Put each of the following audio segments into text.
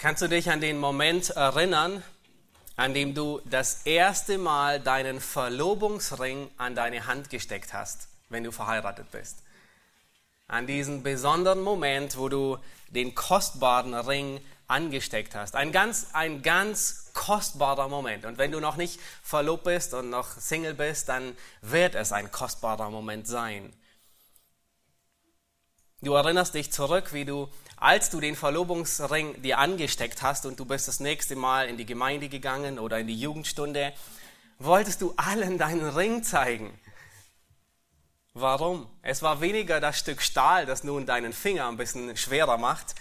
Kannst du dich an den Moment erinnern, an dem du das erste Mal deinen Verlobungsring an deine Hand gesteckt hast, wenn du verheiratet bist? An diesen besonderen Moment, wo du den kostbaren Ring angesteckt hast. Ein ganz, ein ganz kostbarer Moment. Und wenn du noch nicht verlobt bist und noch Single bist, dann wird es ein kostbarer Moment sein. Du erinnerst dich zurück, wie du, als du den Verlobungsring dir angesteckt hast und du bist das nächste Mal in die Gemeinde gegangen oder in die Jugendstunde, wolltest du allen deinen Ring zeigen. Warum? Es war weniger das Stück Stahl, das nun deinen Finger ein bisschen schwerer macht,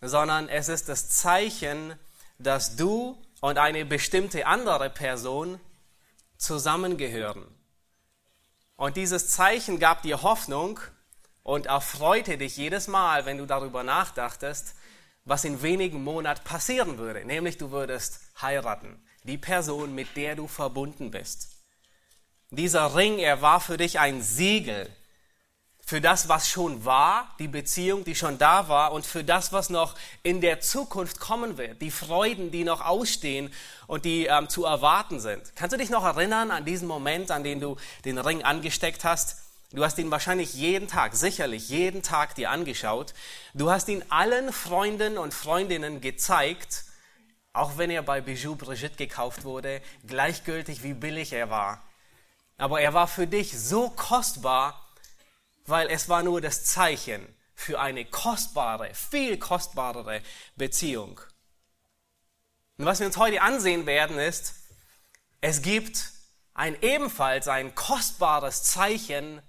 sondern es ist das Zeichen, dass du und eine bestimmte andere Person zusammengehören. Und dieses Zeichen gab dir Hoffnung und erfreute dich jedes Mal, wenn du darüber nachdachtest, was in wenigen Monaten passieren würde. Nämlich du würdest heiraten. Die Person, mit der du verbunden bist. Dieser Ring, er war für dich ein Siegel für das, was schon war, die Beziehung, die schon da war und für das, was noch in der Zukunft kommen wird, die Freuden, die noch ausstehen und die ähm, zu erwarten sind. Kannst du dich noch erinnern an diesen Moment, an den du den Ring angesteckt hast? Du hast ihn wahrscheinlich jeden Tag, sicherlich jeden Tag dir angeschaut. Du hast ihn allen Freunden und Freundinnen gezeigt, auch wenn er bei Bijou Brigitte gekauft wurde, gleichgültig wie billig er war. Aber er war für dich so kostbar, weil es war nur das Zeichen für eine kostbare, viel kostbarere Beziehung. Und was wir uns heute ansehen werden, ist, es gibt ein ebenfalls ein kostbares Zeichen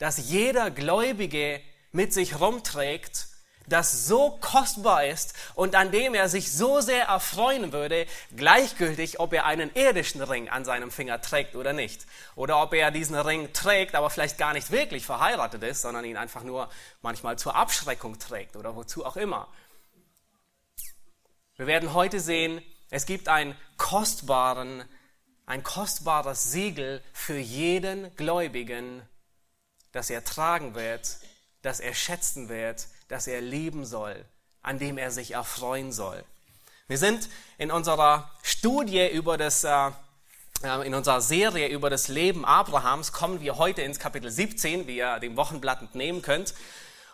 das jeder Gläubige mit sich rumträgt, das so kostbar ist und an dem er sich so sehr erfreuen würde, gleichgültig, ob er einen irdischen Ring an seinem Finger trägt oder nicht. Oder ob er diesen Ring trägt, aber vielleicht gar nicht wirklich verheiratet ist, sondern ihn einfach nur manchmal zur Abschreckung trägt oder wozu auch immer. Wir werden heute sehen, es gibt einen kostbaren, ein kostbares Siegel für jeden Gläubigen das er tragen wird, das er schätzen wird, das er lieben soll, an dem er sich erfreuen soll. Wir sind in unserer Studie über das, äh, äh, in unserer Serie über das Leben Abrahams, kommen wir heute ins Kapitel 17, wie ihr dem Wochenblatt entnehmen könnt.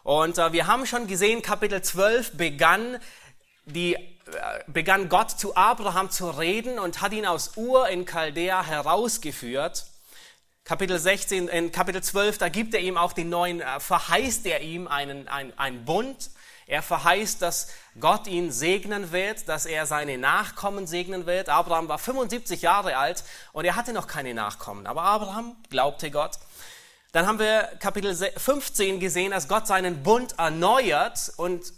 Und äh, wir haben schon gesehen, Kapitel 12 begann die begann Gott zu Abraham zu reden und hat ihn aus Ur in Chaldea herausgeführt. Kapitel 16, in Kapitel 12, da gibt er ihm auch den neuen, äh, verheißt er ihm einen, einen, einen Bund. Er verheißt, dass Gott ihn segnen wird, dass er seine Nachkommen segnen wird. Abraham war 75 Jahre alt und er hatte noch keine Nachkommen. Aber Abraham glaubte Gott. Dann haben wir Kapitel 15 gesehen, dass Gott seinen Bund erneuert und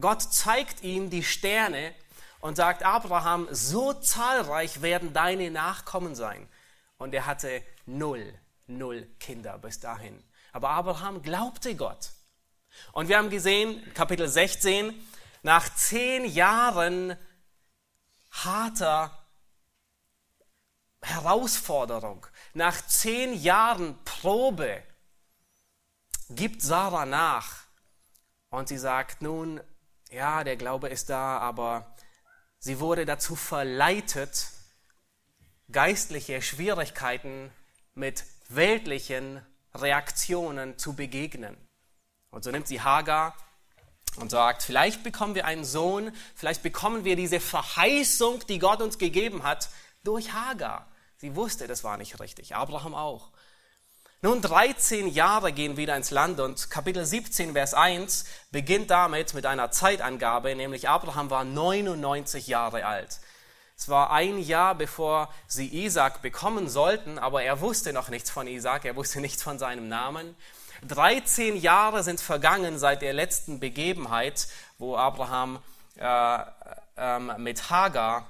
Gott zeigt ihm die Sterne und sagt, Abraham, so zahlreich werden deine Nachkommen sein. Und er hatte null, null Kinder bis dahin. Aber Abraham glaubte Gott. Und wir haben gesehen, Kapitel 16, nach zehn Jahren harter Herausforderung, nach zehn Jahren Probe, gibt Sarah nach. Und sie sagt nun, ja, der Glaube ist da, aber sie wurde dazu verleitet, geistliche Schwierigkeiten mit weltlichen Reaktionen zu begegnen. Und so nimmt sie Hagar und sagt, vielleicht bekommen wir einen Sohn, vielleicht bekommen wir diese Verheißung, die Gott uns gegeben hat, durch Hagar. Sie wusste, das war nicht richtig, Abraham auch. Nun, 13 Jahre gehen wieder ins Land und Kapitel 17, Vers 1 beginnt damit mit einer Zeitangabe, nämlich Abraham war 99 Jahre alt. Es war ein Jahr, bevor sie Isaac bekommen sollten, aber er wusste noch nichts von Isaac, er wusste nichts von seinem Namen. 13 Jahre sind vergangen seit der letzten Begebenheit, wo Abraham äh, äh, mit Hagar,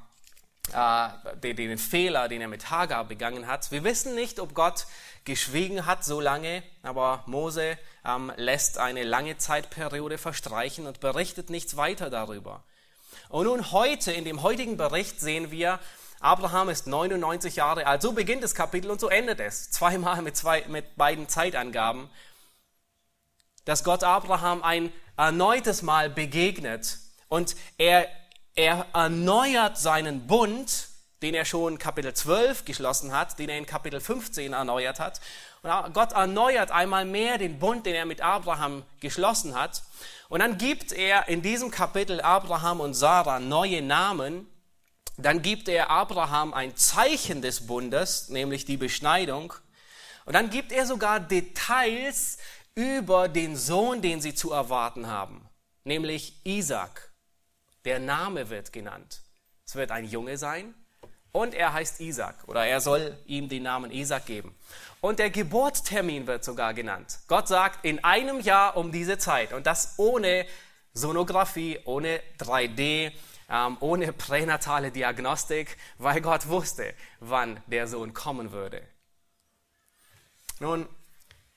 äh, den, den Fehler, den er mit Hagar begangen hat. Wir wissen nicht, ob Gott geschwiegen hat so lange, aber Mose ähm, lässt eine lange Zeitperiode verstreichen und berichtet nichts weiter darüber. Und nun heute, in dem heutigen Bericht sehen wir, Abraham ist 99 Jahre alt. So beginnt das Kapitel und so endet es. Zweimal mit, zwei, mit beiden Zeitangaben. Dass Gott Abraham ein erneutes Mal begegnet und er er erneuert seinen Bund, den er schon Kapitel 12 geschlossen hat, den er in Kapitel 15 erneuert hat. Und Gott erneuert einmal mehr den Bund, den er mit Abraham geschlossen hat. Und dann gibt er in diesem Kapitel Abraham und Sarah neue Namen. Dann gibt er Abraham ein Zeichen des Bundes, nämlich die Beschneidung. Und dann gibt er sogar Details über den Sohn, den sie zu erwarten haben, nämlich Isaac. Der Name wird genannt. Es wird ein Junge sein und er heißt Isaac oder er soll ihm den Namen Isaac geben. Und der Geburtstermin wird sogar genannt. Gott sagt, in einem Jahr um diese Zeit und das ohne Sonographie, ohne 3D, ähm, ohne pränatale Diagnostik, weil Gott wusste, wann der Sohn kommen würde. Nun,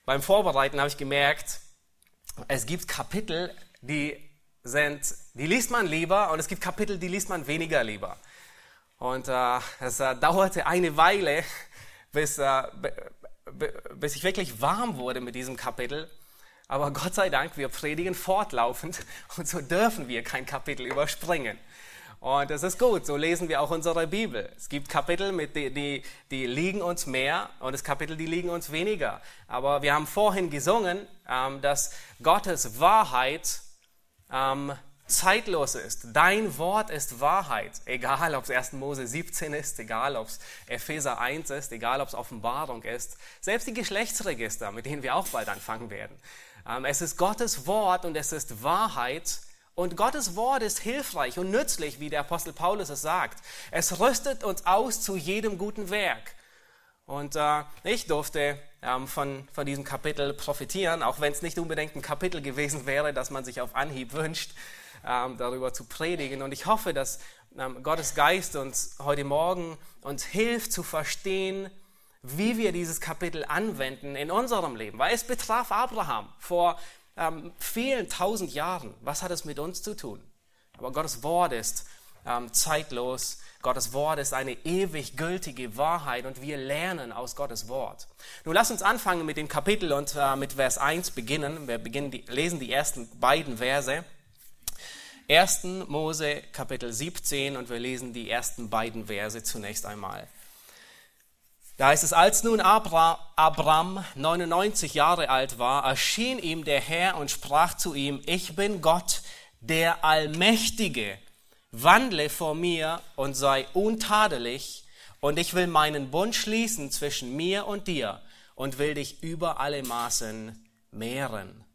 beim Vorbereiten habe ich gemerkt, es gibt Kapitel, die sind, die liest man lieber und es gibt Kapitel, die liest man weniger lieber. Und äh, es äh, dauerte eine Weile, bis, äh, bis ich wirklich warm wurde mit diesem Kapitel. Aber Gott sei Dank, wir predigen fortlaufend und so dürfen wir kein Kapitel überspringen. Und das ist gut, so lesen wir auch unsere Bibel. Es gibt Kapitel, mit die, die, die liegen uns mehr und es Kapitel, die liegen uns weniger. Aber wir haben vorhin gesungen, ähm, dass Gottes Wahrheit ähm, zeitlos ist. Dein Wort ist Wahrheit. Egal, ob es 1. Mose 17 ist, egal, ob es Epheser 1 ist, egal, ob es Offenbarung ist. Selbst die Geschlechtsregister, mit denen wir auch bald anfangen werden. Ähm, es ist Gottes Wort und es ist Wahrheit und Gottes Wort ist hilfreich und nützlich, wie der Apostel Paulus es sagt. Es rüstet uns aus zu jedem guten Werk. Und äh, ich durfte ähm, von, von diesem Kapitel profitieren, auch wenn es nicht unbedingt ein Kapitel gewesen wäre, das man sich auf Anhieb wünscht, darüber zu predigen. Und ich hoffe, dass ähm, Gottes Geist uns heute Morgen uns hilft zu verstehen, wie wir dieses Kapitel anwenden in unserem Leben. Weil es betraf Abraham vor ähm, vielen tausend Jahren. Was hat es mit uns zu tun? Aber Gottes Wort ist ähm, zeitlos. Gottes Wort ist eine ewig gültige Wahrheit und wir lernen aus Gottes Wort. Nun lass uns anfangen mit dem Kapitel und äh, mit Vers 1 beginnen. Wir beginnen die, lesen die ersten beiden Verse. 1. Mose Kapitel 17 und wir lesen die ersten beiden Verse zunächst einmal. Da heißt es, als nun Abra, Abram 99 Jahre alt war, erschien ihm der Herr und sprach zu ihm, ich bin Gott, der Allmächtige, wandle vor mir und sei untadelig, und ich will meinen Bund schließen zwischen mir und dir und will dich über alle Maßen mehren.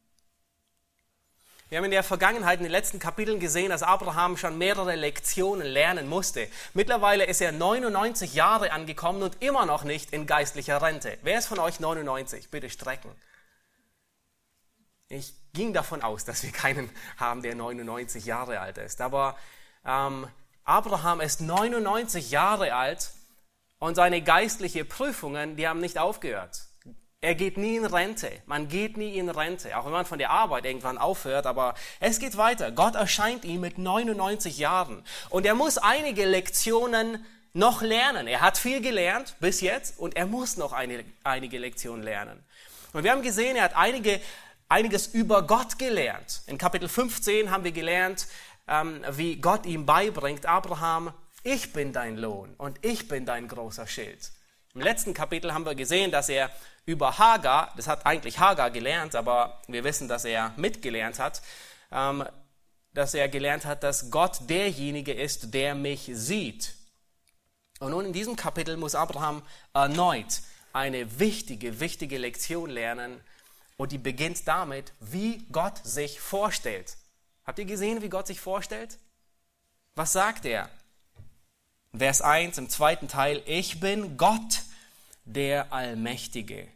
Wir haben in der Vergangenheit, in den letzten Kapiteln gesehen, dass Abraham schon mehrere Lektionen lernen musste. Mittlerweile ist er 99 Jahre angekommen und immer noch nicht in geistlicher Rente. Wer ist von euch 99? Bitte strecken. Ich ging davon aus, dass wir keinen haben, der 99 Jahre alt ist. Aber ähm, Abraham ist 99 Jahre alt und seine geistlichen Prüfungen, die haben nicht aufgehört. Er geht nie in Rente. Man geht nie in Rente, auch wenn man von der Arbeit irgendwann aufhört, aber es geht weiter. Gott erscheint ihm mit 99 Jahren und er muss einige Lektionen noch lernen. Er hat viel gelernt bis jetzt und er muss noch eine, einige Lektionen lernen. Und wir haben gesehen, er hat einige, einiges über Gott gelernt. In Kapitel 15 haben wir gelernt, ähm, wie Gott ihm beibringt, Abraham, ich bin dein Lohn und ich bin dein großer Schild. Im letzten Kapitel haben wir gesehen, dass er über Hagar, das hat eigentlich Hagar gelernt, aber wir wissen, dass er mitgelernt hat, ähm, dass er gelernt hat, dass Gott derjenige ist, der mich sieht. Und nun in diesem Kapitel muss Abraham erneut eine wichtige, wichtige Lektion lernen und die beginnt damit, wie Gott sich vorstellt. Habt ihr gesehen, wie Gott sich vorstellt? Was sagt er? Vers 1 im zweiten Teil, ich bin Gott, der Allmächtige.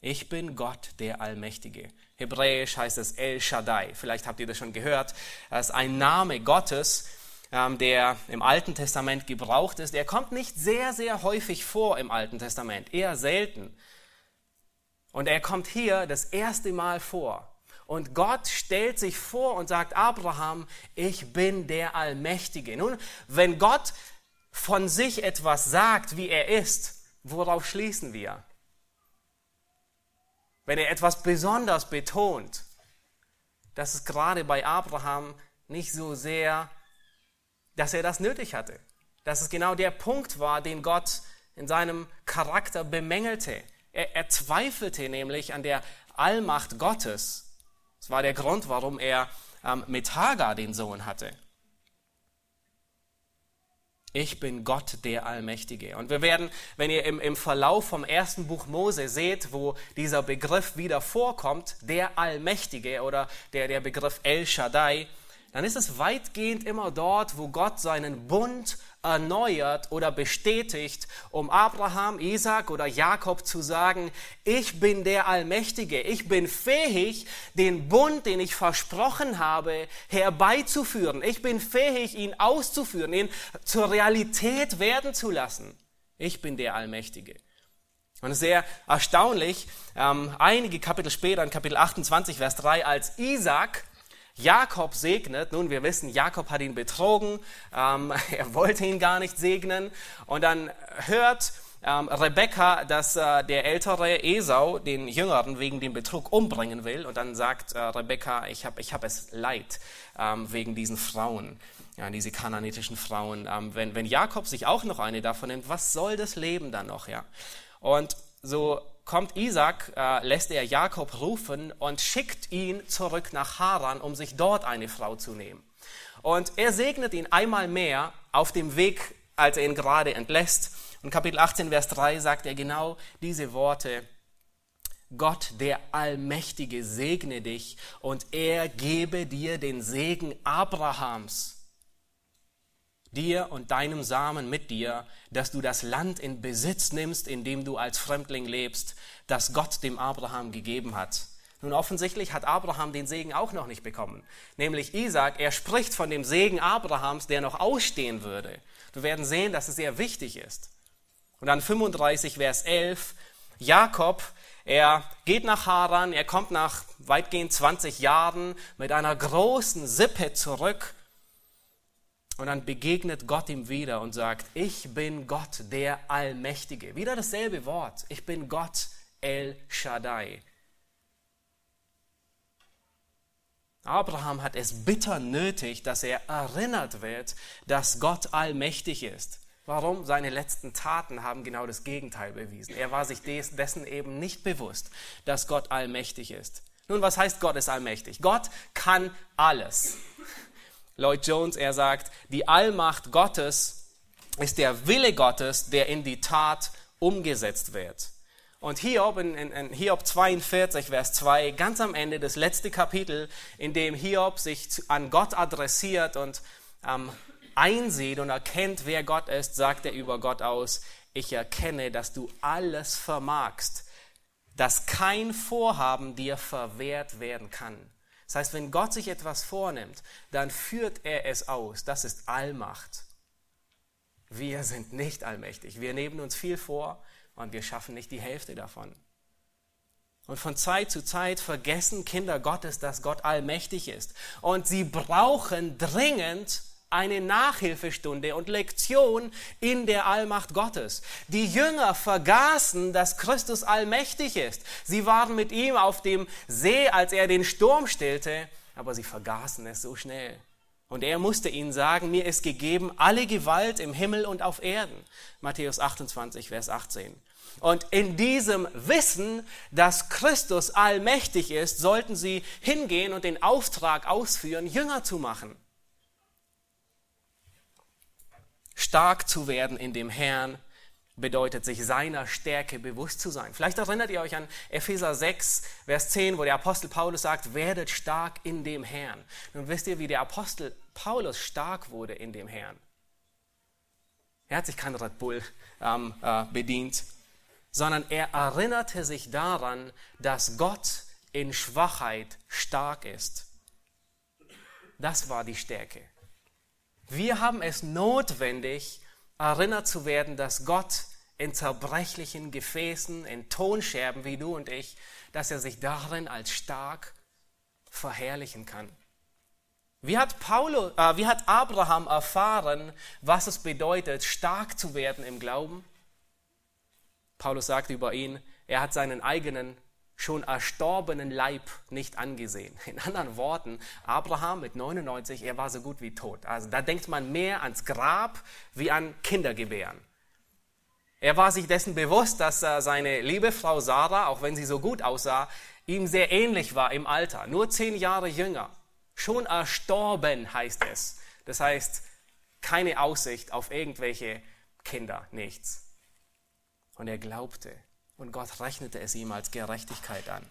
Ich bin Gott, der Allmächtige. Hebräisch heißt es El Shaddai. Vielleicht habt ihr das schon gehört. Das ist ein Name Gottes, ähm, der im Alten Testament gebraucht ist. Er kommt nicht sehr, sehr häufig vor im Alten Testament, eher selten. Und er kommt hier das erste Mal vor. Und Gott stellt sich vor und sagt, Abraham, ich bin der Allmächtige. Nun, wenn Gott von sich etwas sagt, wie er ist, worauf schließen wir? Wenn er etwas besonders betont, dass es gerade bei Abraham nicht so sehr dass er das nötig hatte. Dass es genau der Punkt war, den Gott in seinem Charakter bemängelte. Er, er zweifelte nämlich an der Allmacht Gottes. Das war der Grund, warum er ähm, mit Hagar den Sohn hatte. Ich bin Gott der Allmächtige. Und wir werden, wenn ihr im, im Verlauf vom ersten Buch Mose seht, wo dieser Begriff wieder vorkommt, der Allmächtige oder der, der Begriff El Shaddai, dann ist es weitgehend immer dort, wo Gott seinen Bund erneuert oder bestätigt, um Abraham, Isaac oder Jakob zu sagen, ich bin der Allmächtige, ich bin fähig, den Bund, den ich versprochen habe, herbeizuführen. Ich bin fähig, ihn auszuführen, ihn zur Realität werden zu lassen. Ich bin der Allmächtige. Und sehr erstaunlich, ähm, einige Kapitel später, in Kapitel 28, Vers 3, als Isaac Jakob segnet. Nun, wir wissen, Jakob hat ihn betrogen. Ähm, er wollte ihn gar nicht segnen. Und dann hört ähm, Rebekka, dass äh, der ältere Esau den Jüngeren wegen dem Betrug umbringen will. Und dann sagt äh, Rebekka, ich habe ich hab es leid ähm, wegen diesen Frauen, ja, diese kananitischen Frauen. Ähm, wenn, wenn Jakob sich auch noch eine davon nimmt, was soll das Leben dann noch? Ja? Und so kommt Isaac, äh, lässt er Jakob rufen und schickt ihn zurück nach Haran, um sich dort eine Frau zu nehmen. Und er segnet ihn einmal mehr auf dem Weg, als er ihn gerade entlässt. Und Kapitel 18, Vers 3 sagt er genau diese Worte. Gott, der Allmächtige, segne dich und er gebe dir den Segen Abrahams dir und deinem Samen mit dir, dass du das Land in Besitz nimmst, in dem du als Fremdling lebst, das Gott dem Abraham gegeben hat. Nun offensichtlich hat Abraham den Segen auch noch nicht bekommen. Nämlich Isaac, er spricht von dem Segen Abrahams, der noch ausstehen würde. Wir werden sehen, dass es sehr wichtig ist. Und dann 35, Vers 11, Jakob, er geht nach Haran, er kommt nach weitgehend 20 Jahren mit einer großen Sippe zurück und dann begegnet Gott ihm wieder und sagt, ich bin Gott der Allmächtige. Wieder dasselbe Wort. Ich bin Gott El Shaddai. Abraham hat es bitter nötig, dass er erinnert wird, dass Gott allmächtig ist. Warum? Seine letzten Taten haben genau das Gegenteil bewiesen. Er war sich dessen eben nicht bewusst, dass Gott allmächtig ist. Nun, was heißt Gott ist allmächtig? Gott kann alles. Lloyd Jones, er sagt, die Allmacht Gottes ist der Wille Gottes, der in die Tat umgesetzt wird. Und Hiob, in, in, in, Hiob 42, Vers 2, ganz am Ende, das letzte Kapitel, in dem Hiob sich an Gott adressiert und ähm, einsieht und erkennt, wer Gott ist, sagt er über Gott aus, ich erkenne, dass du alles vermagst, dass kein Vorhaben dir verwehrt werden kann. Das heißt, wenn Gott sich etwas vornimmt, dann führt er es aus. Das ist Allmacht. Wir sind nicht allmächtig. Wir nehmen uns viel vor und wir schaffen nicht die Hälfte davon. Und von Zeit zu Zeit vergessen Kinder Gottes, dass Gott allmächtig ist. Und sie brauchen dringend eine Nachhilfestunde und Lektion in der Allmacht Gottes. Die Jünger vergaßen, dass Christus allmächtig ist. Sie waren mit ihm auf dem See, als er den Sturm stillte, aber sie vergaßen es so schnell. Und er musste ihnen sagen, mir ist gegeben alle Gewalt im Himmel und auf Erden. Matthäus 28, Vers 18. Und in diesem Wissen, dass Christus allmächtig ist, sollten sie hingehen und den Auftrag ausführen, Jünger zu machen. Stark zu werden in dem Herrn bedeutet, sich seiner Stärke bewusst zu sein. Vielleicht erinnert ihr euch an Epheser 6, Vers 10, wo der Apostel Paulus sagt, werdet stark in dem Herrn. Nun wisst ihr, wie der Apostel Paulus stark wurde in dem Herrn. Er hat sich kein Red Bull ähm, äh, bedient, sondern er erinnerte sich daran, dass Gott in Schwachheit stark ist. Das war die Stärke. Wir haben es notwendig, erinnert zu werden, dass Gott in zerbrechlichen Gefäßen, in Tonscherben wie du und ich, dass er sich darin als stark verherrlichen kann. Wie hat, Paulo, äh, wie hat Abraham erfahren, was es bedeutet, stark zu werden im Glauben? Paulus sagt über ihn, er hat seinen eigenen schon erstorbenen Leib nicht angesehen. In anderen Worten, Abraham mit 99, er war so gut wie tot. Also da denkt man mehr ans Grab wie an Kindergebären. Er war sich dessen bewusst, dass seine liebe Frau Sarah, auch wenn sie so gut aussah, ihm sehr ähnlich war im Alter, nur zehn Jahre jünger. Schon erstorben heißt es. Das heißt, keine Aussicht auf irgendwelche Kinder, nichts. Und er glaubte und Gott rechnete es ihm als Gerechtigkeit an.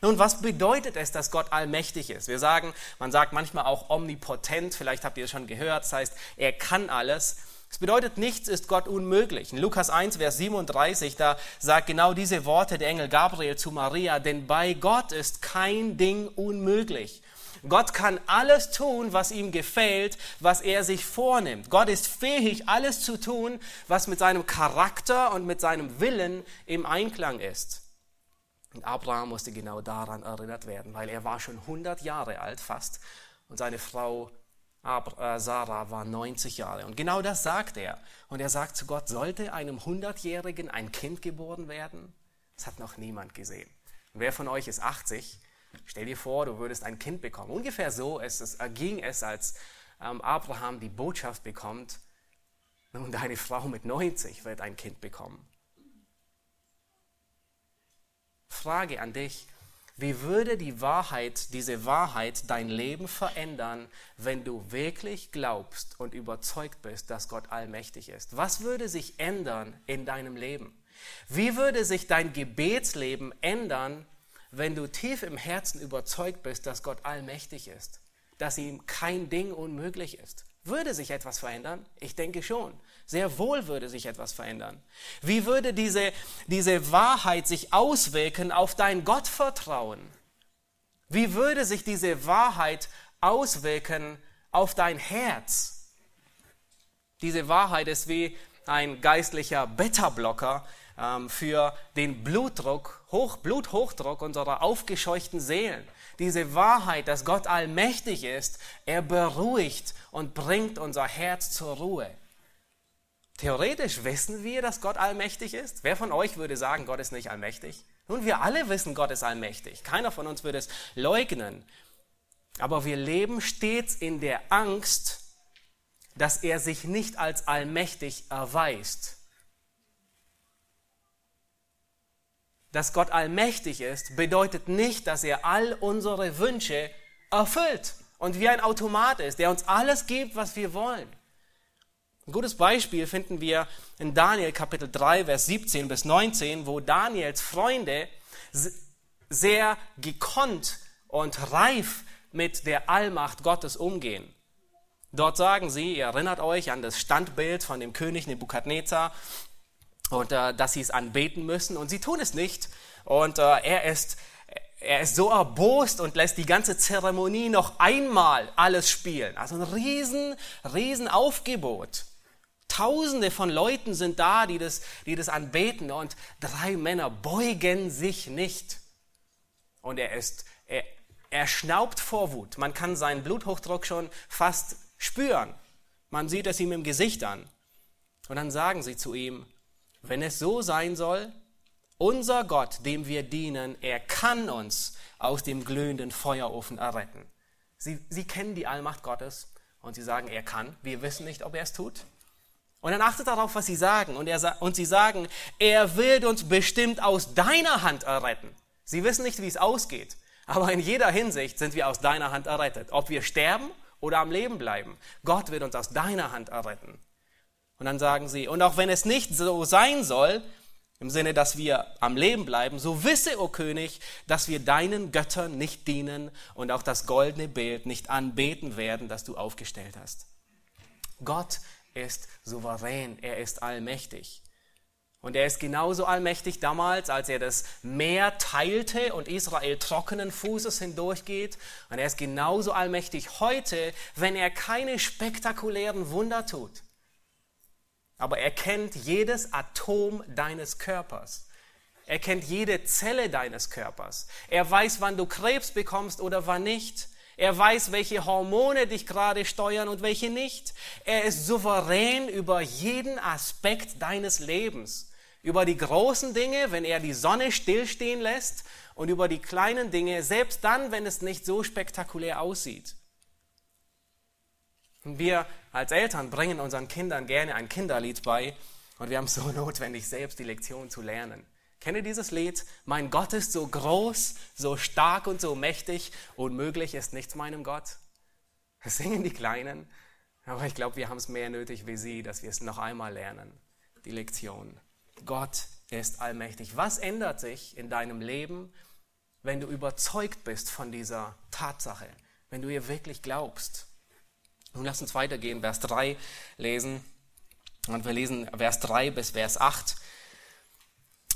Nun, was bedeutet es, dass Gott allmächtig ist? Wir sagen, man sagt manchmal auch omnipotent, vielleicht habt ihr es schon gehört, das heißt, er kann alles. Es bedeutet, nichts ist Gott unmöglich. In Lukas 1, Vers 37, da sagt genau diese Worte der Engel Gabriel zu Maria, denn bei Gott ist kein Ding unmöglich. Gott kann alles tun, was ihm gefällt, was er sich vornimmt. Gott ist fähig, alles zu tun, was mit seinem Charakter und mit seinem Willen im Einklang ist. Und Abraham musste genau daran erinnert werden, weil er war schon 100 Jahre alt fast und seine Frau äh, Sarah war 90 Jahre. Und genau das sagt er. Und er sagt zu Gott, sollte einem 100-Jährigen ein Kind geboren werden? Das hat noch niemand gesehen. Wer von euch ist 80? Stell dir vor, du würdest ein Kind bekommen. Ungefähr so es, es, ging es, als ähm, Abraham die Botschaft bekommt, nun deine Frau mit 90 wird ein Kind bekommen. Frage an dich, wie würde die Wahrheit, diese Wahrheit dein Leben verändern, wenn du wirklich glaubst und überzeugt bist, dass Gott allmächtig ist? Was würde sich ändern in deinem Leben? Wie würde sich dein Gebetsleben ändern, wenn du tief im Herzen überzeugt bist, dass Gott allmächtig ist, dass ihm kein Ding unmöglich ist. Würde sich etwas verändern? Ich denke schon. Sehr wohl würde sich etwas verändern. Wie würde diese, diese Wahrheit sich auswirken auf dein Gottvertrauen? Wie würde sich diese Wahrheit auswirken auf dein Herz? Diese Wahrheit ist wie ein geistlicher Beta-Blocker, ähm, für den Blutdruck, Hoch, Bluthochdruck unserer aufgescheuchten Seelen. Diese Wahrheit, dass Gott allmächtig ist, er beruhigt und bringt unser Herz zur Ruhe. Theoretisch wissen wir, dass Gott allmächtig ist. Wer von euch würde sagen, Gott ist nicht allmächtig? Nun, wir alle wissen, Gott ist allmächtig. Keiner von uns würde es leugnen. Aber wir leben stets in der Angst, dass er sich nicht als allmächtig erweist. Dass Gott allmächtig ist, bedeutet nicht, dass er all unsere Wünsche erfüllt und wie ein Automat ist, der uns alles gibt, was wir wollen. Ein gutes Beispiel finden wir in Daniel Kapitel 3, Vers 17 bis 19, wo Daniels Freunde sehr gekonnt und reif mit der Allmacht Gottes umgehen. Dort sagen sie, ihr erinnert euch an das Standbild von dem König Nebukadnezar, und äh, dass sie es anbeten müssen und sie tun es nicht. Und äh, er ist er ist so erbost und lässt die ganze Zeremonie noch einmal alles spielen. Also ein riesen, riesen Aufgebot. Tausende von Leuten sind da, die das, die das anbeten und drei Männer beugen sich nicht. Und er ist, er, er schnaubt vor Wut. Man kann seinen Bluthochdruck schon fast spüren. Man sieht es ihm im Gesicht an. Und dann sagen sie zu ihm, wenn es so sein soll, unser Gott, dem wir dienen, er kann uns aus dem glühenden Feuerofen erretten. Sie, sie kennen die Allmacht Gottes und sie sagen, er kann. Wir wissen nicht, ob er es tut. Und dann achtet darauf, was sie sagen. Und, er, und sie sagen, er wird uns bestimmt aus deiner Hand erretten. Sie wissen nicht, wie es ausgeht. Aber in jeder Hinsicht sind wir aus deiner Hand errettet. Ob wir sterben oder am Leben bleiben. Gott wird uns aus deiner Hand erretten. Und dann sagen sie, und auch wenn es nicht so sein soll, im Sinne, dass wir am Leben bleiben, so wisse, o König, dass wir deinen Göttern nicht dienen und auch das goldene Bild nicht anbeten werden, das du aufgestellt hast. Gott ist souverän, er ist allmächtig. Und er ist genauso allmächtig damals, als er das Meer teilte und Israel trockenen Fußes hindurchgeht. Und er ist genauso allmächtig heute, wenn er keine spektakulären Wunder tut aber er kennt jedes Atom deines Körpers. Er kennt jede Zelle deines Körpers. Er weiß, wann du Krebs bekommst oder wann nicht. Er weiß, welche Hormone dich gerade steuern und welche nicht. Er ist souverän über jeden Aspekt deines Lebens. über die großen Dinge, wenn er die Sonne stillstehen lässt und über die kleinen Dinge, selbst dann, wenn es nicht so spektakulär aussieht. Wir als Eltern bringen unseren Kindern gerne ein Kinderlied bei und wir haben so notwendig, selbst die Lektion zu lernen. Kennt ihr dieses Lied? Mein Gott ist so groß, so stark und so mächtig, unmöglich ist nichts meinem Gott. Das singen die Kleinen, aber ich glaube, wir haben es mehr nötig wie sie, dass wir es noch einmal lernen, die Lektion. Gott ist allmächtig. Was ändert sich in deinem Leben, wenn du überzeugt bist von dieser Tatsache, wenn du ihr wirklich glaubst? Nun lass uns weitergehen, Vers 3 lesen. Und wir lesen Vers 3 bis Vers 8.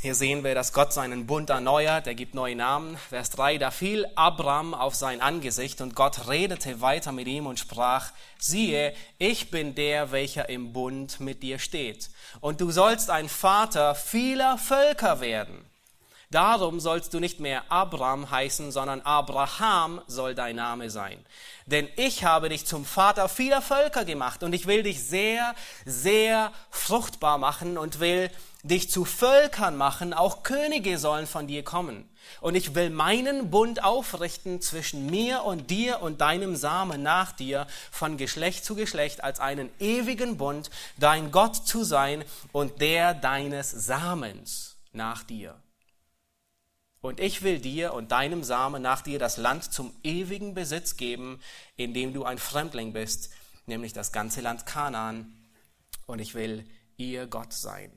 Hier sehen wir, dass Gott seinen Bund erneuert, er gibt neue Namen. Vers 3, da fiel Abraham auf sein Angesicht und Gott redete weiter mit ihm und sprach, siehe, ich bin der, welcher im Bund mit dir steht. Und du sollst ein Vater vieler Völker werden. Darum sollst du nicht mehr Abraham heißen, sondern Abraham soll dein Name sein. Denn ich habe dich zum Vater vieler Völker gemacht und ich will dich sehr, sehr fruchtbar machen und will dich zu Völkern machen, auch Könige sollen von dir kommen. Und ich will meinen Bund aufrichten zwischen mir und dir und deinem Samen nach dir von Geschlecht zu Geschlecht als einen ewigen Bund, dein Gott zu sein und der deines Samens nach dir. Und ich will dir und deinem Samen nach dir das Land zum ewigen Besitz geben, in dem du ein Fremdling bist, nämlich das ganze Land Kanaan. Und ich will ihr Gott sein.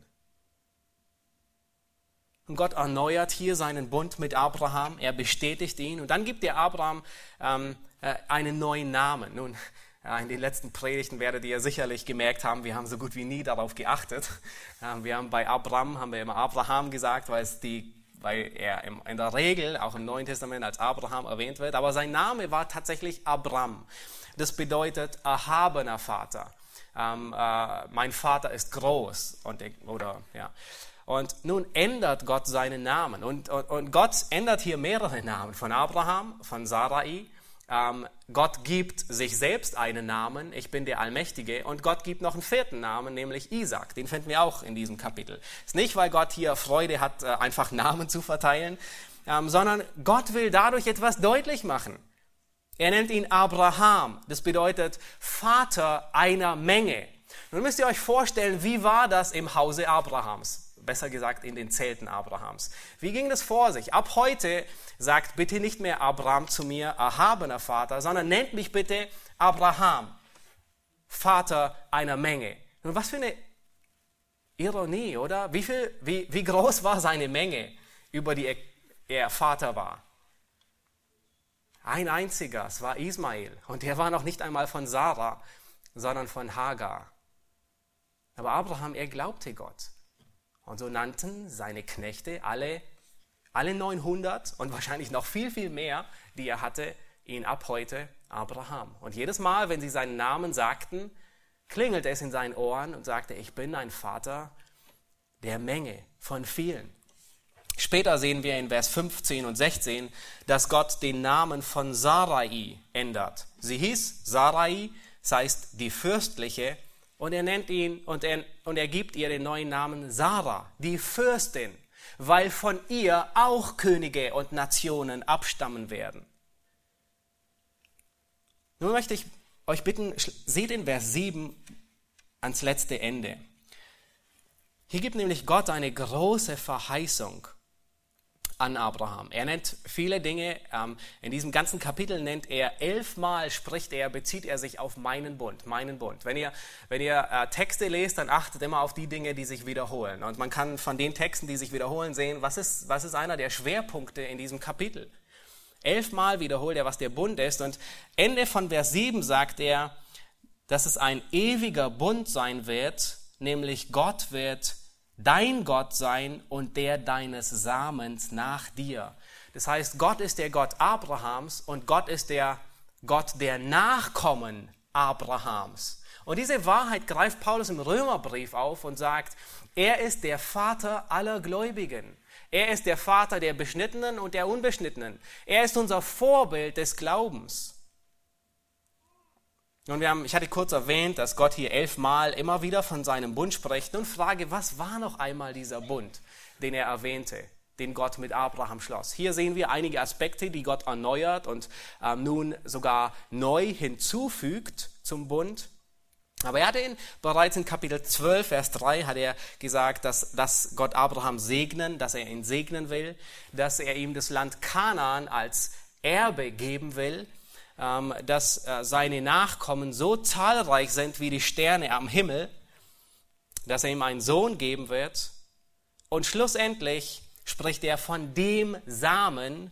Und Gott erneuert hier seinen Bund mit Abraham, er bestätigt ihn und dann gibt er Abraham ähm, äh, einen neuen Namen. Nun, in den letzten Predigten werdet ihr sicherlich gemerkt haben, wir haben so gut wie nie darauf geachtet. Ähm, wir haben bei Abraham, haben wir immer Abraham gesagt, weil es die weil er in der Regel auch im Neuen Testament als Abraham erwähnt wird, aber sein Name war tatsächlich Abram. Das bedeutet erhabener Vater. Ähm, äh, mein Vater ist groß und oder ja. Und nun ändert Gott seinen Namen und, und, und Gott ändert hier mehrere Namen von Abraham, von Sarai ähm, Gott gibt sich selbst einen Namen, ich bin der Allmächtige, und Gott gibt noch einen vierten Namen, nämlich Isaac. Den finden wir auch in diesem Kapitel. Ist nicht, weil Gott hier Freude hat, äh, einfach Namen zu verteilen, ähm, sondern Gott will dadurch etwas deutlich machen. Er nennt ihn Abraham. Das bedeutet Vater einer Menge. Nun müsst ihr euch vorstellen, wie war das im Hause Abrahams? Besser gesagt in den Zelten Abrahams. Wie ging das vor sich? Ab heute sagt bitte nicht mehr Abraham zu mir, erhabener Vater, sondern nennt mich bitte Abraham, Vater einer Menge. Nun, was für eine Ironie, oder? Wie, viel, wie, wie groß war seine Menge, über die er, er Vater war? Ein einziger, es war Ismael. Und der war noch nicht einmal von Sarah, sondern von Hagar. Aber Abraham, er glaubte Gott. Und so nannten seine Knechte alle, alle 900 und wahrscheinlich noch viel, viel mehr, die er hatte, ihn ab heute Abraham. Und jedes Mal, wenn sie seinen Namen sagten, klingelte es in seinen Ohren und sagte, ich bin ein Vater der Menge von vielen. Später sehen wir in Vers 15 und 16, dass Gott den Namen von Sarai ändert. Sie hieß Sarai, das heißt die fürstliche, und er nennt ihn und er, und er gibt ihr den neuen Namen Sarah, die Fürstin, weil von ihr auch Könige und Nationen abstammen werden. Nun möchte ich euch bitten, seht in Vers 7 ans letzte Ende. Hier gibt nämlich Gott eine große Verheißung an Abraham. Er nennt viele Dinge. Ähm, in diesem ganzen Kapitel nennt er elfmal, spricht er, bezieht er sich auf meinen Bund, meinen Bund. Wenn ihr, wenn ihr äh, Texte lest, dann achtet immer auf die Dinge, die sich wiederholen. Und man kann von den Texten, die sich wiederholen, sehen, was ist, was ist einer der Schwerpunkte in diesem Kapitel. Elfmal wiederholt er, was der Bund ist. Und Ende von Vers 7 sagt er, dass es ein ewiger Bund sein wird, nämlich Gott wird dein Gott sein und der deines Samens nach dir. Das heißt, Gott ist der Gott Abrahams und Gott ist der Gott der Nachkommen Abrahams. Und diese Wahrheit greift Paulus im Römerbrief auf und sagt, er ist der Vater aller Gläubigen. Er ist der Vater der Beschnittenen und der Unbeschnittenen. Er ist unser Vorbild des Glaubens. Nun, wir haben, ich hatte kurz erwähnt, dass Gott hier elfmal immer wieder von seinem Bund spricht. Nun frage, was war noch einmal dieser Bund, den er erwähnte, den Gott mit Abraham schloss? Hier sehen wir einige Aspekte, die Gott erneuert und ähm, nun sogar neu hinzufügt zum Bund. Aber er hatte ihn bereits in Kapitel 12, Vers 3 hat er gesagt, dass, dass Gott Abraham segnen, dass er ihn segnen will, dass er ihm das Land Kanaan als Erbe geben will dass äh, seine Nachkommen so zahlreich sind wie die Sterne am Himmel, dass er ihm einen Sohn geben wird. Und schlussendlich spricht er von dem Samen,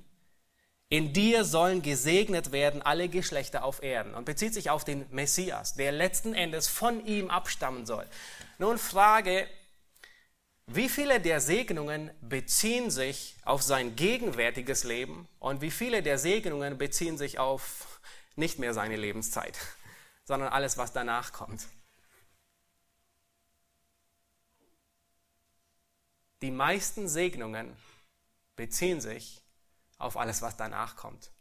in dir sollen gesegnet werden alle Geschlechter auf Erden und bezieht sich auf den Messias, der letzten Endes von ihm abstammen soll. Nun Frage, wie viele der Segnungen beziehen sich auf sein gegenwärtiges Leben und wie viele der Segnungen beziehen sich auf nicht mehr seine Lebenszeit, sondern alles, was danach kommt. Die meisten Segnungen beziehen sich auf alles, was danach kommt.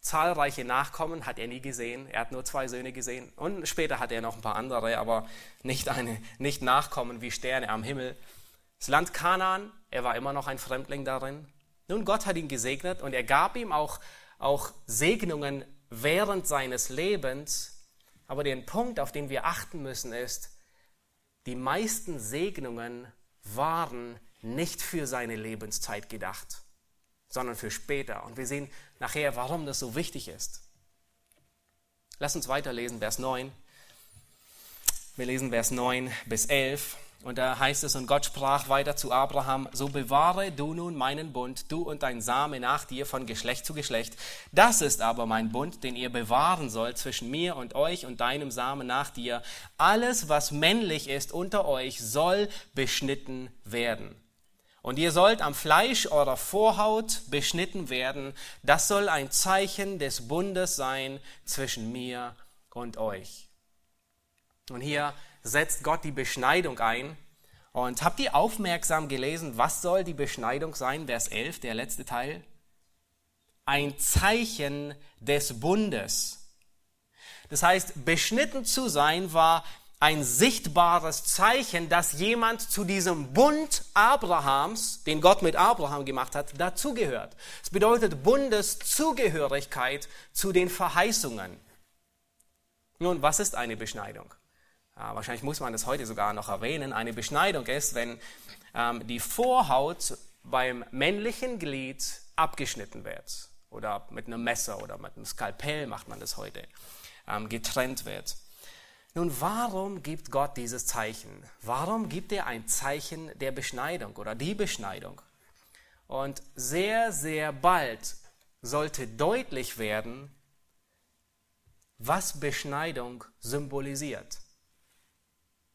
Zahlreiche Nachkommen hat er nie gesehen. Er hat nur zwei Söhne gesehen. Und später hat er noch ein paar andere, aber nicht, eine, nicht Nachkommen wie Sterne am Himmel. Das Land Kanaan, er war immer noch ein Fremdling darin. Nun, Gott hat ihn gesegnet und er gab ihm auch, auch Segnungen während seines Lebens. Aber den Punkt, auf den wir achten müssen, ist, die meisten Segnungen waren nicht für seine Lebenszeit gedacht, sondern für später. Und wir sehen nachher, warum das so wichtig ist. Lass uns weiterlesen, Vers 9. Wir lesen Vers 9 bis 11. Und da heißt es, und Gott sprach weiter zu Abraham, so bewahre du nun meinen Bund, du und dein Same nach dir von Geschlecht zu Geschlecht. Das ist aber mein Bund, den ihr bewahren sollt zwischen mir und euch und deinem Samen nach dir. Alles, was männlich ist unter euch, soll beschnitten werden. Und ihr sollt am Fleisch eurer Vorhaut beschnitten werden. Das soll ein Zeichen des Bundes sein zwischen mir und euch. Und hier setzt Gott die Beschneidung ein. Und habt ihr aufmerksam gelesen, was soll die Beschneidung sein? Vers 11, der letzte Teil. Ein Zeichen des Bundes. Das heißt, beschnitten zu sein war ein sichtbares Zeichen, dass jemand zu diesem Bund Abrahams, den Gott mit Abraham gemacht hat, dazugehört. Es bedeutet Bundeszugehörigkeit zu den Verheißungen. Nun, was ist eine Beschneidung? Äh, wahrscheinlich muss man das heute sogar noch erwähnen, eine Beschneidung ist, wenn ähm, die Vorhaut beim männlichen Glied abgeschnitten wird. Oder mit einem Messer oder mit einem Skalpell macht man das heute, ähm, getrennt wird. Nun, warum gibt Gott dieses Zeichen? Warum gibt er ein Zeichen der Beschneidung oder die Beschneidung? Und sehr, sehr bald sollte deutlich werden, was Beschneidung symbolisiert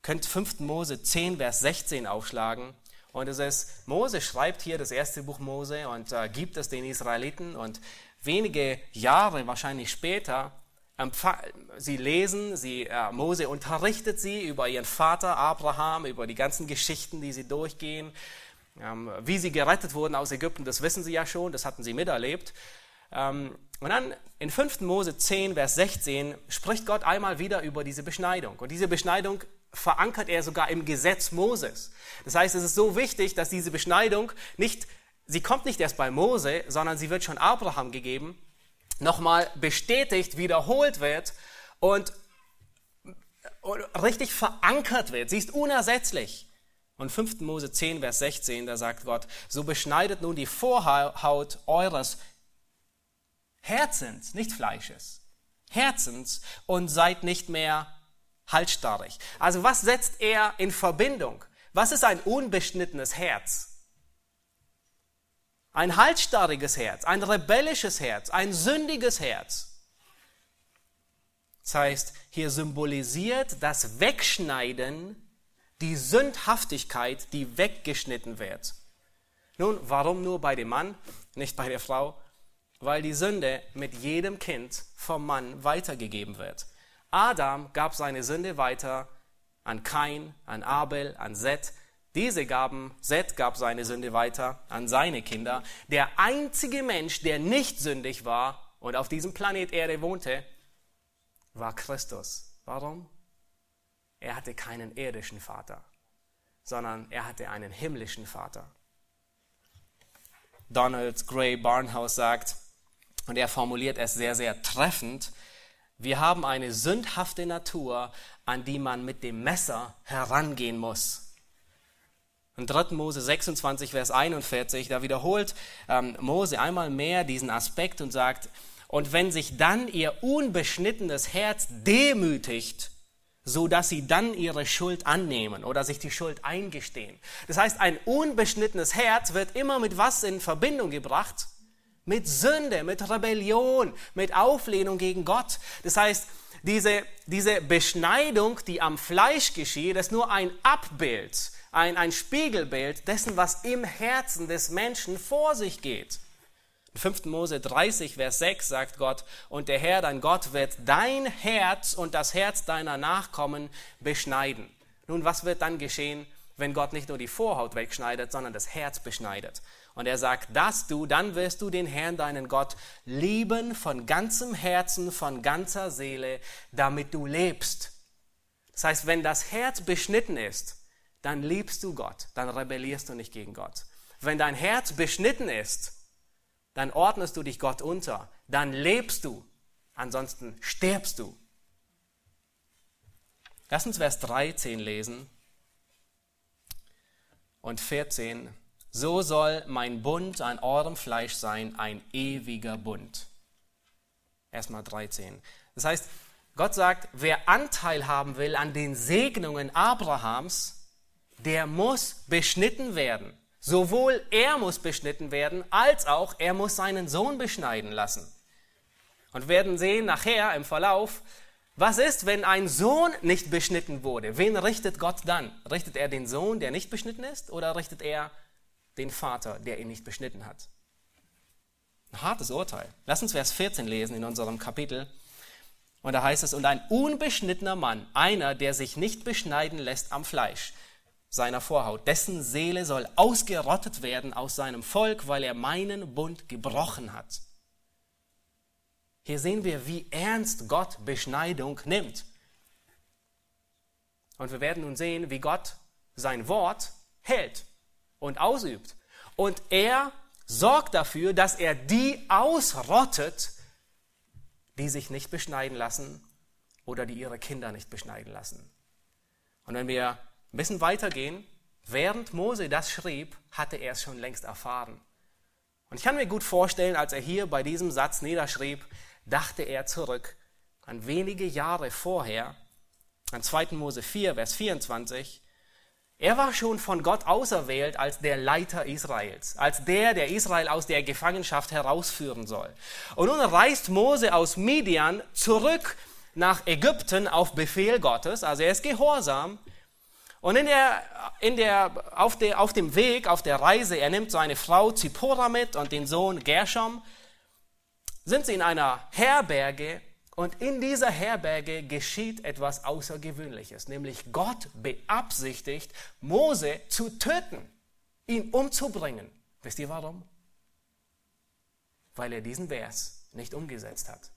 könnt 5. Mose 10, Vers 16 aufschlagen. Und es ist, Mose schreibt hier das erste Buch Mose und äh, gibt es den Israeliten. Und wenige Jahre wahrscheinlich später, sie lesen, sie, äh, Mose unterrichtet sie über ihren Vater Abraham, über die ganzen Geschichten, die sie durchgehen. Ähm, wie sie gerettet wurden aus Ägypten, das wissen sie ja schon, das hatten sie miterlebt. Ähm, und dann in 5. Mose 10, Vers 16 spricht Gott einmal wieder über diese Beschneidung. Und diese Beschneidung verankert er sogar im Gesetz Moses. Das heißt, es ist so wichtig, dass diese Beschneidung nicht, sie kommt nicht erst bei Mose, sondern sie wird schon Abraham gegeben, nochmal bestätigt, wiederholt wird und, richtig verankert wird. Sie ist unersetzlich. Und 5. Mose 10, Vers 16, da sagt Gott, so beschneidet nun die Vorhaut eures Herzens, nicht Fleisches, Herzens und seid nicht mehr halsstarrig. Also was setzt er in Verbindung? Was ist ein unbeschnittenes Herz? Ein halsstarriges Herz, ein rebellisches Herz, ein sündiges Herz. Das heißt, hier symbolisiert das Wegschneiden die Sündhaftigkeit, die weggeschnitten wird. Nun, warum nur bei dem Mann, nicht bei der Frau? Weil die Sünde mit jedem Kind vom Mann weitergegeben wird. Adam gab seine Sünde weiter an Kain, an Abel, an Seth. Diese gaben, Seth gab seine Sünde weiter an seine Kinder. Der einzige Mensch, der nicht sündig war und auf diesem Planet Erde wohnte, war Christus. Warum? Er hatte keinen irdischen Vater, sondern er hatte einen himmlischen Vater. Donald Gray Barnhouse sagt, und er formuliert es sehr, sehr treffend, wir haben eine sündhafte Natur, an die man mit dem Messer herangehen muss. In 3. Mose 26, Vers 41, da wiederholt ähm, Mose einmal mehr diesen Aspekt und sagt, und wenn sich dann ihr unbeschnittenes Herz demütigt, so dass sie dann ihre Schuld annehmen oder sich die Schuld eingestehen. Das heißt, ein unbeschnittenes Herz wird immer mit was in Verbindung gebracht? Mit Sünde, mit Rebellion, mit Auflehnung gegen Gott. Das heißt, diese, diese Beschneidung, die am Fleisch geschieht, ist nur ein Abbild, ein, ein Spiegelbild dessen, was im Herzen des Menschen vor sich geht. In 5. Mose 30, Vers 6 sagt Gott, und der Herr, dein Gott, wird dein Herz und das Herz deiner Nachkommen beschneiden. Nun, was wird dann geschehen, wenn Gott nicht nur die Vorhaut wegschneidet, sondern das Herz beschneidet? Und er sagt, dass du, dann wirst du den Herrn, deinen Gott, lieben von ganzem Herzen, von ganzer Seele, damit du lebst. Das heißt, wenn das Herz beschnitten ist, dann liebst du Gott, dann rebellierst du nicht gegen Gott. Wenn dein Herz beschnitten ist, dann ordnest du dich Gott unter, dann lebst du, ansonsten stirbst du. Lass uns Vers 13 lesen und 14. So soll mein Bund an eurem Fleisch sein, ein ewiger Bund. Erstmal 13. Das heißt, Gott sagt, wer Anteil haben will an den Segnungen Abrahams, der muss beschnitten werden. Sowohl er muss beschnitten werden, als auch er muss seinen Sohn beschneiden lassen. Und werden sehen nachher im Verlauf, was ist, wenn ein Sohn nicht beschnitten wurde? Wen richtet Gott dann? Richtet er den Sohn, der nicht beschnitten ist, oder richtet er den Vater, der ihn nicht beschnitten hat? Ein hartes Urteil. Lass uns Vers 14 lesen in unserem Kapitel. Und da heißt es, und ein unbeschnittener Mann, einer, der sich nicht beschneiden lässt am Fleisch, seiner Vorhaut. Dessen Seele soll ausgerottet werden aus seinem Volk, weil er meinen Bund gebrochen hat. Hier sehen wir, wie ernst Gott Beschneidung nimmt. Und wir werden nun sehen, wie Gott sein Wort hält und ausübt. Und er sorgt dafür, dass er die ausrottet, die sich nicht beschneiden lassen oder die ihre Kinder nicht beschneiden lassen. Und wenn wir ein bisschen weitergehen. Während Mose das schrieb, hatte er es schon längst erfahren. Und ich kann mir gut vorstellen, als er hier bei diesem Satz niederschrieb, dachte er zurück an wenige Jahre vorher, an 2. Mose 4, Vers 24. Er war schon von Gott auserwählt als der Leiter Israels, als der, der Israel aus der Gefangenschaft herausführen soll. Und nun reist Mose aus Midian zurück nach Ägypten auf Befehl Gottes, also er ist gehorsam, und in der, in der, auf, der, auf dem Weg, auf der Reise, er nimmt seine Frau Zippora mit und den Sohn Gershom, sind sie in einer Herberge und in dieser Herberge geschieht etwas Außergewöhnliches, nämlich Gott beabsichtigt, Mose zu töten, ihn umzubringen. Wisst ihr warum? Weil er diesen Vers nicht umgesetzt hat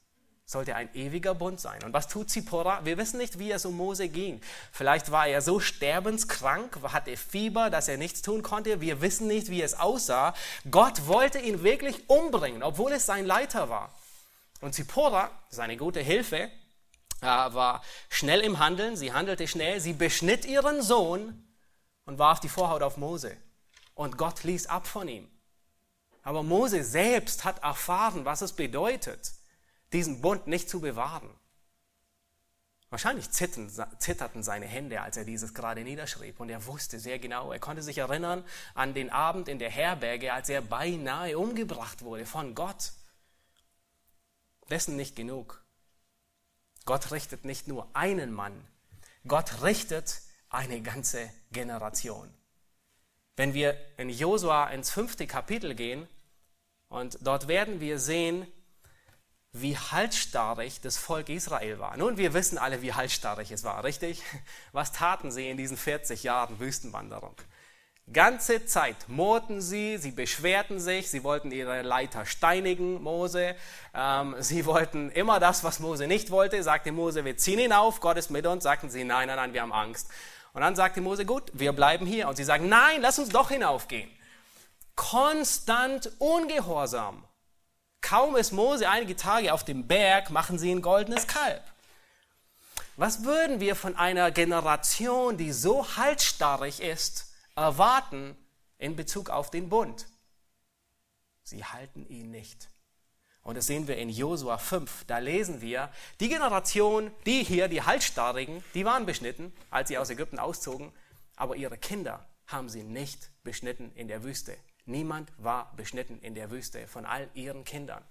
sollte ein ewiger Bund sein. Und was tut Zippora? Wir wissen nicht, wie es um Mose ging. Vielleicht war er so sterbenskrank, hatte Fieber, dass er nichts tun konnte. Wir wissen nicht, wie es aussah. Gott wollte ihn wirklich umbringen, obwohl es sein Leiter war. Und Zippora, seine gute Hilfe, äh, war schnell im Handeln. Sie handelte schnell. Sie beschnitt ihren Sohn und warf die Vorhaut auf Mose. Und Gott ließ ab von ihm. Aber Mose selbst hat erfahren, was es bedeutet diesen Bund nicht zu bewahren. Wahrscheinlich zitterten seine Hände, als er dieses gerade niederschrieb. Und er wusste sehr genau, er konnte sich erinnern an den Abend in der Herberge, als er beinahe umgebracht wurde von Gott. Dessen nicht genug. Gott richtet nicht nur einen Mann, Gott richtet eine ganze Generation. Wenn wir in Josua ins fünfte Kapitel gehen, und dort werden wir sehen, wie halsstarrig das Volk Israel war. Nun, wir wissen alle, wie halsstarrig es war, richtig? Was taten sie in diesen 40 Jahren Wüstenwanderung? Ganze Zeit murrten sie, sie beschwerten sich, sie wollten ihre Leiter steinigen, Mose. Ähm, sie wollten immer das, was Mose nicht wollte. Sagte Mose, wir ziehen ihn auf, Gott ist mit uns. Sagten sie, nein, nein, nein, wir haben Angst. Und dann sagte Mose, gut, wir bleiben hier. Und sie sagen, nein, lass uns doch hinaufgehen. Konstant ungehorsam. Kaum ist Mose einige Tage auf dem Berg, machen sie ein goldenes Kalb. Was würden wir von einer Generation, die so halsstarrig ist, erwarten in Bezug auf den Bund. Sie halten ihn nicht. Und das sehen wir in Josua 5. Da lesen wir, die Generation, die hier, die Halsstarrigen, die waren beschnitten, als sie aus Ägypten auszogen, aber ihre Kinder haben sie nicht beschnitten in der Wüste. Niemand war beschnitten in der Wüste von all ihren Kindern.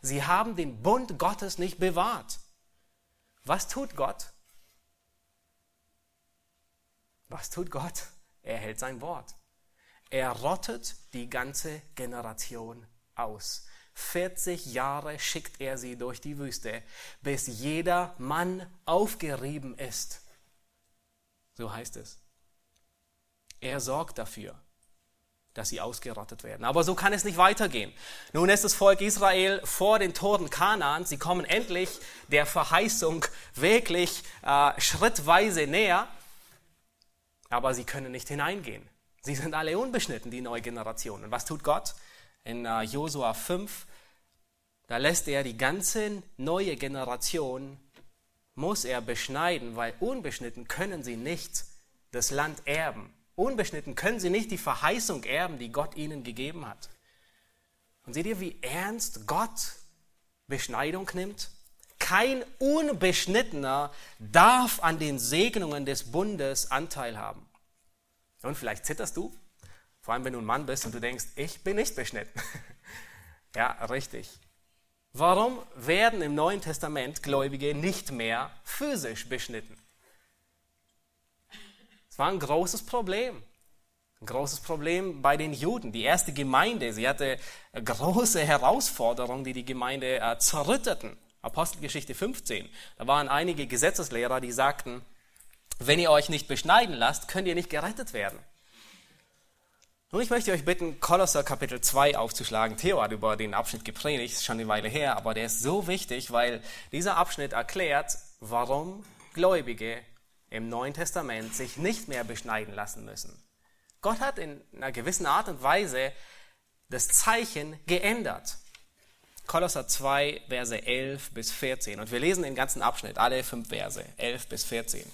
Sie haben den Bund Gottes nicht bewahrt. Was tut Gott? Was tut Gott? Er hält sein Wort. Er rottet die ganze Generation aus. 40 Jahre schickt er sie durch die Wüste, bis jeder Mann aufgerieben ist. So heißt es. Er sorgt dafür, dass sie ausgerottet werden. Aber so kann es nicht weitergehen. Nun ist das Volk Israel vor den Toren Kanaan. Sie kommen endlich der Verheißung wirklich äh, schrittweise näher aber sie können nicht hineingehen. Sie sind alle unbeschnitten, die neue Generation. Und was tut Gott? In uh, Josua 5, da lässt er die ganze neue Generation, muss er beschneiden, weil unbeschnitten können sie nicht das Land erben. Unbeschnitten können sie nicht die Verheißung erben, die Gott ihnen gegeben hat. Und seht ihr, wie ernst Gott Beschneidung nimmt? Kein Unbeschnittener darf an den Segnungen des Bundes Anteil haben. Und vielleicht zitterst du, vor allem wenn du ein Mann bist und du denkst, ich bin nicht beschnitten. ja, richtig. Warum werden im Neuen Testament Gläubige nicht mehr physisch beschnitten? Es war ein großes Problem. Ein großes Problem bei den Juden. Die erste Gemeinde, sie hatte große Herausforderungen, die die Gemeinde äh, zerrütteten. Apostelgeschichte 15. Da waren einige Gesetzeslehrer, die sagten, wenn ihr euch nicht beschneiden lasst, könnt ihr nicht gerettet werden. Nun, ich möchte euch bitten, Kolosser Kapitel 2 aufzuschlagen. Theo hat über den Abschnitt gepredigt, ist schon eine Weile her, aber der ist so wichtig, weil dieser Abschnitt erklärt, warum Gläubige im Neuen Testament sich nicht mehr beschneiden lassen müssen. Gott hat in einer gewissen Art und Weise das Zeichen geändert. Kolosser 2, Verse 11 bis 14. Und wir lesen den ganzen Abschnitt, alle fünf Verse, 11 bis 14.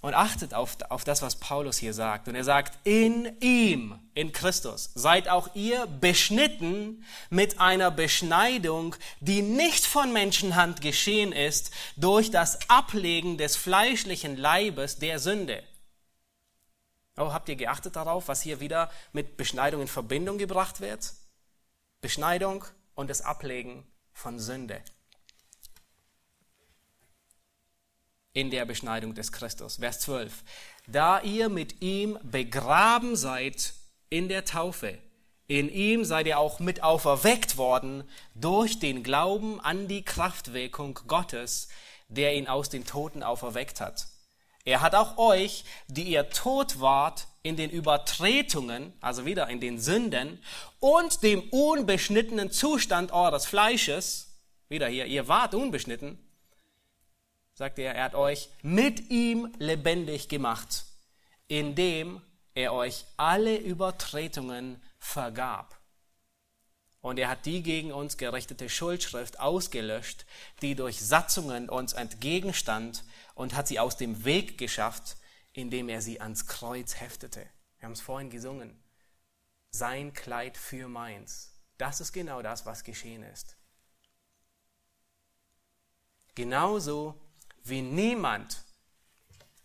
Und achtet auf, auf das, was Paulus hier sagt. Und er sagt, in ihm, in Christus, seid auch ihr beschnitten mit einer Beschneidung, die nicht von Menschenhand geschehen ist, durch das Ablegen des fleischlichen Leibes der Sünde. Oh, habt ihr geachtet darauf, was hier wieder mit Beschneidung in Verbindung gebracht wird? Beschneidung und das Ablegen von Sünde. In der Beschneidung des Christus. Vers 12. Da ihr mit ihm begraben seid in der Taufe, in ihm seid ihr auch mit auferweckt worden durch den Glauben an die Kraftwirkung Gottes, der ihn aus den Toten auferweckt hat. Er hat auch euch, die ihr tot wart in den Übertretungen, also wieder in den Sünden und dem unbeschnittenen Zustand eures Fleisches, wieder hier, ihr wart unbeschnitten, sagt er, er hat euch mit ihm lebendig gemacht, indem er euch alle Übertretungen vergab. Und er hat die gegen uns gerichtete Schuldschrift ausgelöscht, die durch Satzungen uns entgegenstand und hat sie aus dem Weg geschafft, indem er sie ans Kreuz heftete. Wir haben es vorhin gesungen. Sein Kleid für meins. Das ist genau das, was geschehen ist. Genauso wie niemand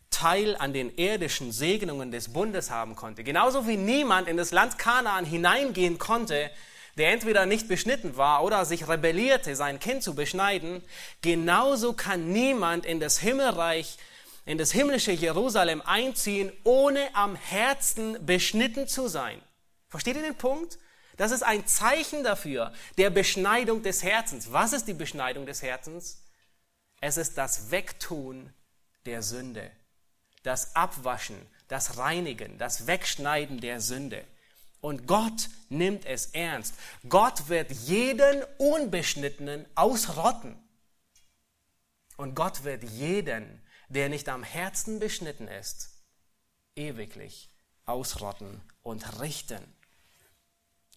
Teil an den irdischen Segnungen des Bundes haben konnte, genauso wie niemand in das Land Kanaan hineingehen konnte, der entweder nicht beschnitten war oder sich rebellierte, sein Kind zu beschneiden, genauso kann niemand in das Himmelreich, in das himmlische Jerusalem einziehen, ohne am Herzen beschnitten zu sein. Versteht ihr den Punkt? Das ist ein Zeichen dafür, der Beschneidung des Herzens. Was ist die Beschneidung des Herzens? Es ist das Wegtun der Sünde. das Abwaschen, das Reinigen, das Wegschneiden der Sünde. Und Gott nimmt es ernst. Gott wird jeden Unbeschnittenen ausrotten. Und Gott wird jeden, der nicht am Herzen beschnitten ist, ewiglich ausrotten und richten.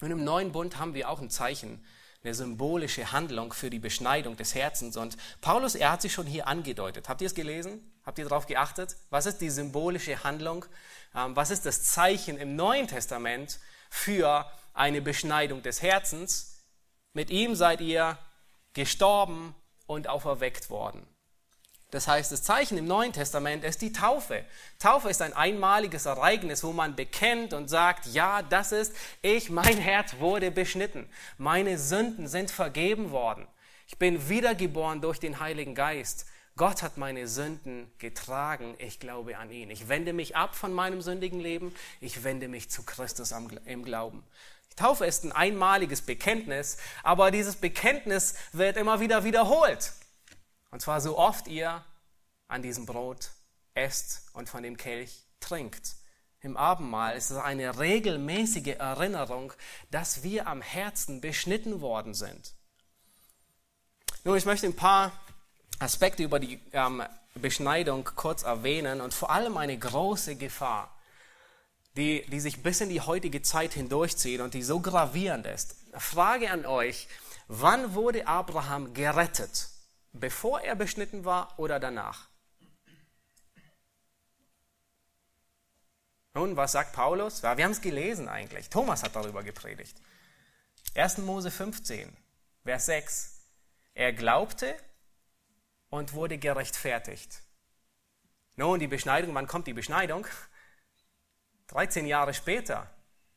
Und im neuen Bund haben wir auch ein Zeichen, eine symbolische Handlung für die Beschneidung des Herzens. Und Paulus, er hat sie schon hier angedeutet. Habt ihr es gelesen? Habt ihr darauf geachtet? Was ist die symbolische Handlung? Ähm, was ist das Zeichen im Neuen Testament für eine Beschneidung des Herzens? Mit ihm seid ihr gestorben und auferweckt worden. Das heißt, das Zeichen im Neuen Testament ist die Taufe. Taufe ist ein einmaliges Ereignis, wo man bekennt und sagt, ja, das ist ich, mein Herz wurde beschnitten. Meine Sünden sind vergeben worden. Ich bin wiedergeboren durch den Heiligen Geist. Gott hat meine Sünden getragen. Ich glaube an ihn. Ich wende mich ab von meinem sündigen Leben. Ich wende mich zu Christus im Glauben. Die Taufe ist ein einmaliges Bekenntnis, aber dieses Bekenntnis wird immer wieder wiederholt. Und zwar so oft ihr an diesem Brot esst und von dem Kelch trinkt. Im Abendmahl ist es eine regelmäßige Erinnerung, dass wir am Herzen beschnitten worden sind. Nun, ich möchte ein paar Aspekte über die ähm, Beschneidung kurz erwähnen und vor allem eine große Gefahr, die, die sich bis in die heutige Zeit hindurchzieht und die so gravierend ist. Frage an euch, wann wurde Abraham gerettet? Bevor er beschnitten war oder danach? Nun, was sagt Paulus? Wir haben es gelesen eigentlich. Thomas hat darüber gepredigt. 1. Mose 15, Vers 6. Er glaubte und wurde gerechtfertigt. Nun, die Beschneidung, wann kommt die Beschneidung? 13 Jahre später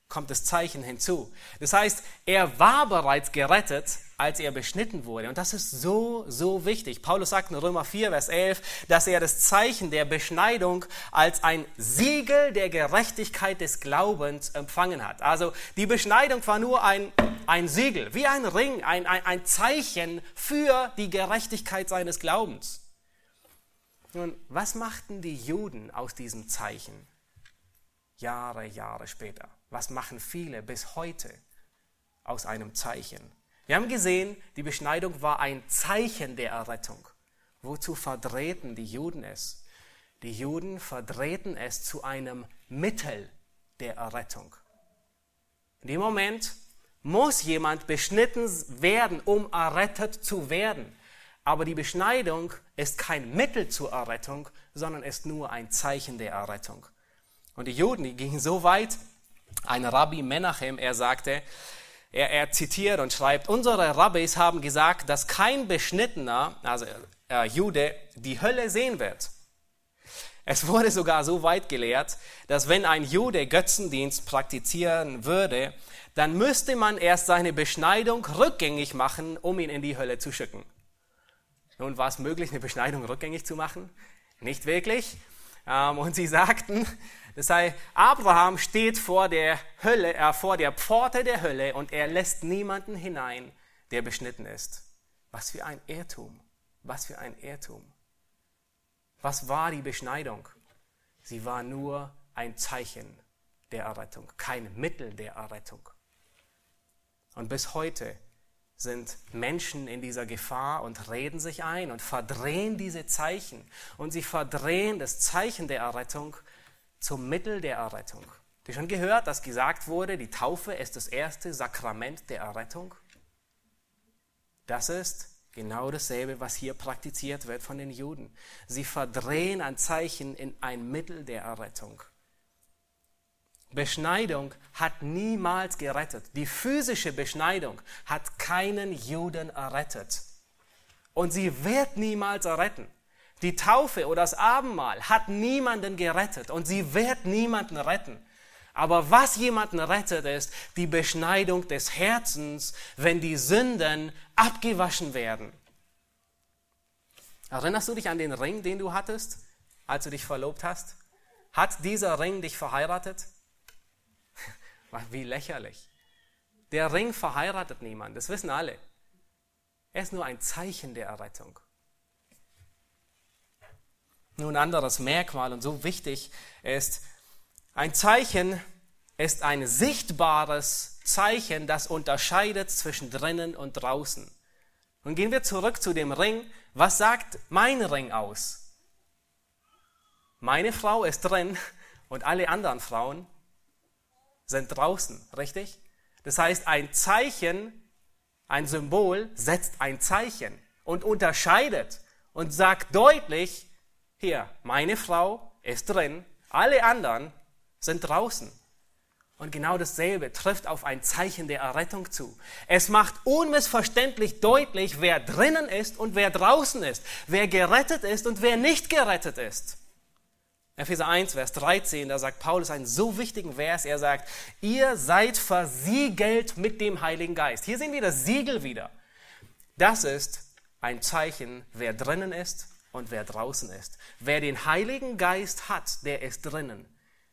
kommt das Zeichen hinzu. Das heißt, er war bereits gerettet, als er beschnitten wurde. Und das ist so, so wichtig. Paulus sagt in Römer 4, Vers 11, dass er das Zeichen der Beschneidung als ein Siegel der Gerechtigkeit des Glaubens empfangen hat. Also die Beschneidung war nur ein, ein Siegel, wie ein Ring, ein, ein, ein Zeichen für die Gerechtigkeit seines Glaubens. Nun, was machten die Juden aus diesem Zeichen? Jahre, Jahre später. Was machen viele bis heute aus einem Zeichen? Wir haben gesehen, die Beschneidung war ein Zeichen der Errettung. Wozu verdrehten die Juden es? Die Juden verdrehten es zu einem Mittel der Errettung. In dem Moment muss jemand beschnitten werden, um errettet zu werden. Aber die Beschneidung ist kein Mittel zur Errettung, sondern ist nur ein Zeichen der Errettung. Und die Juden, die gingen so weit, ein Rabbi Menachem, er sagte, er, er zitiert und schreibt, unsere Rabbis haben gesagt, dass kein Beschnittener, also äh, Jude, die Hölle sehen wird. Es wurde sogar so weit gelehrt, dass wenn ein Jude Götzendienst praktizieren würde, dann müsste man erst seine Beschneidung rückgängig machen, um ihn in die Hölle zu schicken. Nun war es möglich, eine Beschneidung rückgängig zu machen? Nicht wirklich. Ähm, und sie sagten, das heißt, Abraham steht vor der Hölle, äh, vor der Pforte der Hölle und er lässt niemanden hinein, der beschnitten ist. Was für ein Irrtum. Was für ein Irrtum. Was war die Beschneidung? Sie war nur ein Zeichen der Errettung, kein Mittel der Errettung. Und bis heute sind Menschen in dieser Gefahr und reden sich ein und verdrehen diese Zeichen. Und sie verdrehen das Zeichen der Errettung zum Mittel der Errettung. Habt ihr schon gehört, dass gesagt wurde, die Taufe ist das erste Sakrament der Errettung? Das ist genau dasselbe, was hier praktiziert wird von den Juden. Sie verdrehen ein Zeichen in ein Mittel der Errettung. Beschneidung hat niemals gerettet. Die physische Beschneidung hat keinen Juden errettet. Und sie wird niemals erretten. Die Taufe oder das Abendmahl hat niemanden gerettet und sie wird niemanden retten. Aber was jemanden rettet, ist die Beschneidung des Herzens, wenn die Sünden abgewaschen werden. Erinnerst du dich an den Ring, den du hattest, als du dich verlobt hast? Hat dieser Ring dich verheiratet? Wie lächerlich. Der Ring verheiratet niemanden, das wissen alle. Er ist nur ein Zeichen der Errettung. Nun, anderes Merkmal und so wichtig ist, ein Zeichen ist ein sichtbares Zeichen, das unterscheidet zwischen drinnen und draußen. Nun gehen wir zurück zu dem Ring. Was sagt mein Ring aus? Meine Frau ist drin und alle anderen Frauen sind draußen, richtig? Das heißt, ein Zeichen, ein Symbol setzt ein Zeichen und unterscheidet und sagt deutlich, hier, meine Frau ist drin, alle anderen sind draußen. Und genau dasselbe trifft auf ein Zeichen der Errettung zu. Es macht unmissverständlich deutlich, wer drinnen ist und wer draußen ist, wer gerettet ist und wer nicht gerettet ist. Epheser 1, Vers 13, da sagt Paulus einen so wichtigen Vers. Er sagt, ihr seid versiegelt mit dem Heiligen Geist. Hier sehen wir das Siegel wieder. Das ist ein Zeichen, wer drinnen ist und wer draußen ist. Wer den Heiligen Geist hat, der ist drinnen.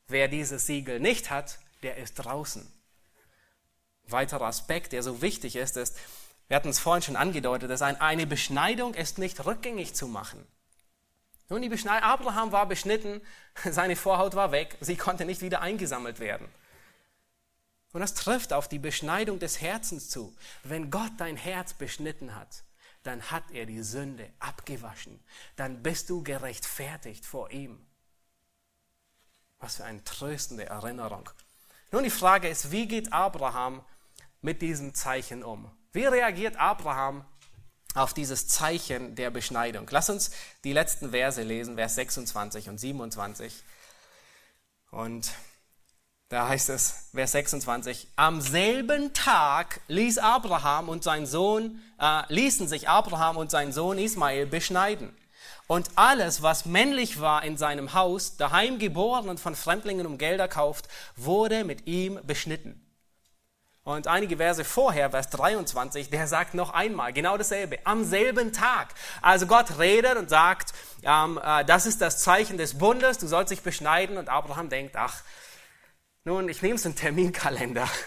Wer dieses Siegel nicht hat, der ist draußen. Weiterer Aspekt, der so wichtig ist, ist, wir hatten es vorhin schon angedeutet, dass eine Beschneidung ist nicht rückgängig zu machen. Nun, die Beschneidung, Abraham war beschnitten, seine Vorhaut war weg, sie konnte nicht wieder eingesammelt werden. Und das trifft auf die Beschneidung des Herzens zu. Wenn Gott dein Herz beschnitten hat, dann hat er die Sünde abgewaschen. Dann bist du gerechtfertigt vor ihm. Was für eine tröstende Erinnerung. Nun, die Frage ist, wie geht Abraham mit diesem Zeichen um? Wie reagiert Abraham auf dieses Zeichen der Beschneidung? Lass uns die letzten Verse lesen, Vers 26 und 27. Und da heißt es, Vers 26, am selben Tag ließ Abraham und sein Sohn, äh, ließen sich Abraham und sein Sohn Ismael beschneiden. Und alles, was männlich war in seinem Haus, daheim geboren und von Fremdlingen um Geld erkauft, wurde mit ihm beschnitten. Und einige Verse vorher, Vers 23, der sagt noch einmal genau dasselbe, am selben Tag. Also Gott redet und sagt, ähm, äh, das ist das Zeichen des Bundes, du sollst dich beschneiden. Und Abraham denkt, ach, nun, ich nehme es in Terminkalender.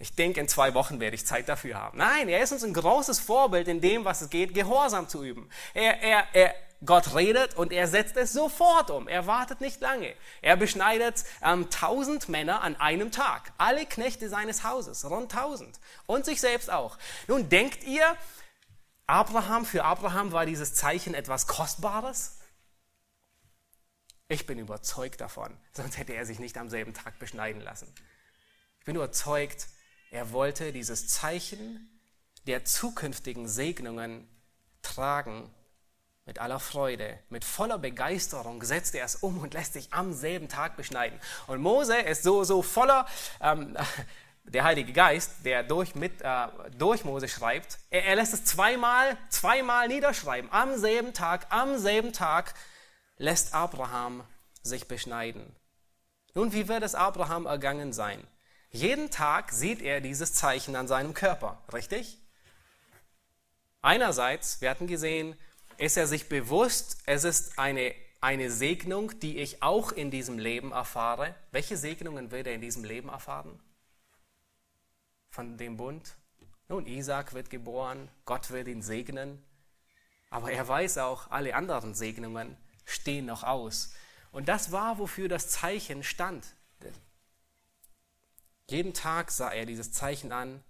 Ich denke, in zwei Wochen werde ich Zeit dafür haben. Nein, er ist uns ein großes Vorbild in dem, was es geht, Gehorsam zu üben. Er, er, er, Gott redet und er setzt es sofort um. Er wartet nicht lange. Er beschneidet ähm, tausend Männer an einem Tag. Alle Knechte seines Hauses, rund tausend. Und sich selbst auch. Nun denkt ihr, Abraham, für Abraham war dieses Zeichen etwas Kostbares? Ich bin überzeugt davon, sonst hätte er sich nicht am selben Tag beschneiden lassen. Ich bin überzeugt, er wollte dieses Zeichen der zukünftigen Segnungen tragen mit aller Freude, mit voller Begeisterung setzt er es um und lässt sich am selben Tag beschneiden. Und Mose ist so, so voller, ähm, der Heilige Geist, der durch, mit, äh, durch Mose schreibt, er, er lässt es zweimal, zweimal niederschreiben. Am selben Tag, am selben Tag lässt Abraham sich beschneiden. Nun, wie wird es Abraham ergangen sein? Jeden Tag sieht er dieses Zeichen an seinem Körper, richtig? Einerseits, wir hatten gesehen, ist er sich bewusst, es ist eine, eine Segnung, die ich auch in diesem Leben erfahre. Welche Segnungen wird er in diesem Leben erfahren? Von dem Bund? Nun, Isaac wird geboren, Gott wird ihn segnen, aber er weiß auch, alle anderen Segnungen stehen noch aus. Und das war, wofür das Zeichen stand. Jeden Tag sah er dieses Zeichen an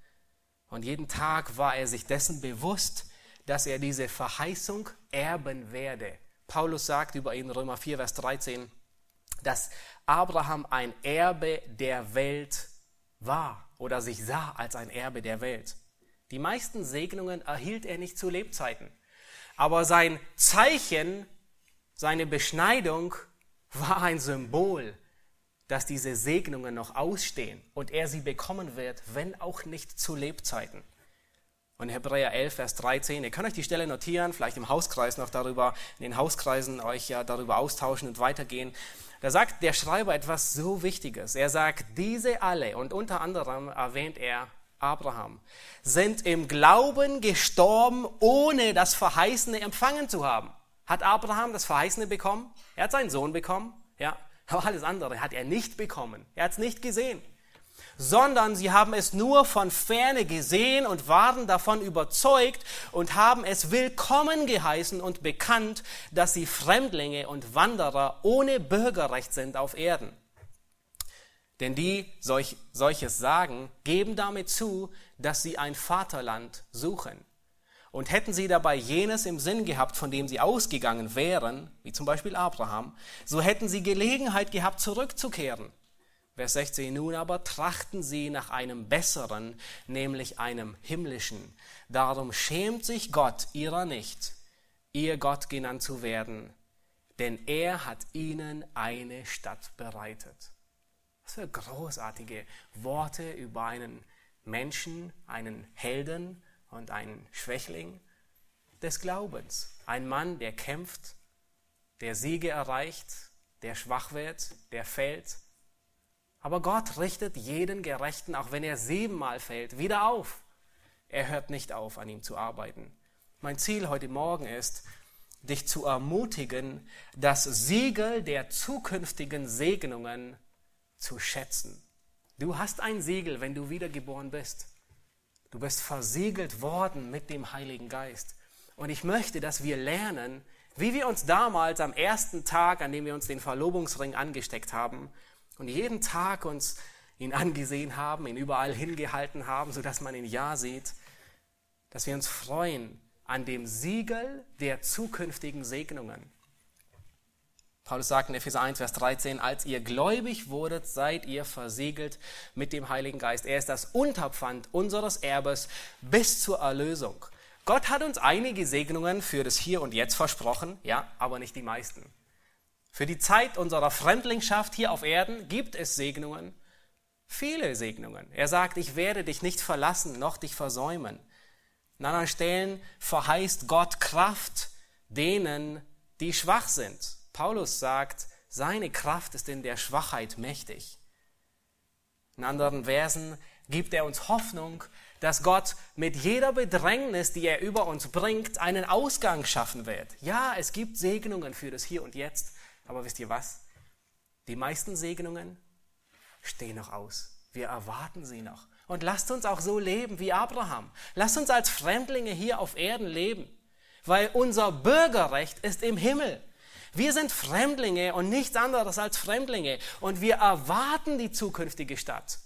und jeden Tag war er sich dessen bewusst, dass er diese Verheißung erben werde. Paulus sagt über ihn, Römer 4, Vers 13, dass Abraham ein Erbe der Welt war oder sich sah als ein Erbe der Welt. Die meisten Segnungen erhielt er nicht zu Lebzeiten. Aber sein Zeichen seine Beschneidung war ein Symbol, dass diese Segnungen noch ausstehen und er sie bekommen wird, wenn auch nicht zu Lebzeiten. Und Hebräer 11, Vers 13, ihr könnt euch die Stelle notieren, vielleicht im Hauskreis noch darüber, in den Hauskreisen euch ja darüber austauschen und weitergehen. Da sagt der Schreiber etwas so Wichtiges. Er sagt, diese alle, und unter anderem erwähnt er Abraham, sind im Glauben gestorben, ohne das Verheißene empfangen zu haben. Hat Abraham das Verheißene bekommen? Er hat seinen Sohn bekommen, ja, aber alles andere hat er nicht bekommen. Er hat es nicht gesehen. sondern sie haben es nur von ferne gesehen und waren davon überzeugt und haben es willkommen geheißen und bekannt, dass sie Fremdlinge und Wanderer ohne Bürgerrecht sind auf Erden. Denn die solch, solches sagen, geben damit zu, dass sie ein Vaterland suchen. Und hätten sie dabei jenes im Sinn gehabt, von dem sie ausgegangen wären, wie zum Beispiel Abraham, so hätten sie Gelegenheit gehabt, zurückzukehren. Vers 16, nun aber trachten sie nach einem besseren, nämlich einem himmlischen. Darum schämt sich Gott ihrer nicht, ihr Gott genannt zu werden, denn er hat ihnen eine Stadt bereitet. Was für großartige Worte über einen Menschen, einen Helden und einen Schwächling des Glaubens. Ein Mann, der kämpft, der Siege erreicht, der schwach wird, der fällt aber Gott richtet jeden Gerechten, auch wenn er siebenmal fällt, wieder auf. Er hört nicht auf, an ihm zu arbeiten. Mein Ziel heute Morgen ist, dich zu ermutigen, das Siegel der zukünftigen Segnungen zu schätzen. Du hast ein Siegel, wenn du wiedergeboren bist. Du bist versiegelt worden mit dem Heiligen Geist. Und ich möchte, dass wir lernen, wie wir uns damals am ersten Tag, an dem wir uns den Verlobungsring angesteckt haben, und jeden Tag uns ihn angesehen haben, ihn überall hingehalten haben, sodass man ihn ja sieht, dass wir uns freuen an dem Siegel der zukünftigen Segnungen. Paulus sagt in Epheser 1, Vers 13, als ihr gläubig wurdet, seid ihr versiegelt mit dem Heiligen Geist. Er ist das Unterpfand unseres Erbes bis zur Erlösung. Gott hat uns einige Segnungen für das Hier und Jetzt versprochen, ja, aber nicht die meisten. Für die Zeit unserer Fremdlingschaft hier auf Erden gibt es Segnungen, viele Segnungen. Er sagt, ich werde dich nicht verlassen, noch dich versäumen. An anderen Stellen verheißt Gott Kraft denen, die schwach sind. Paulus sagt, seine Kraft ist in der Schwachheit mächtig. In anderen Versen gibt er uns Hoffnung, dass Gott mit jeder Bedrängnis, die er über uns bringt, einen Ausgang schaffen wird. Ja, es gibt Segnungen für das Hier und Jetzt, aber wisst ihr was? Die meisten Segnungen stehen noch aus. Wir erwarten sie noch. Und lasst uns auch so leben wie Abraham. Lasst uns als Fremdlinge hier auf Erden leben, weil unser Bürgerrecht ist im Himmel. Wir sind Fremdlinge und nichts anderes als Fremdlinge und wir erwarten die zukünftige Stadt.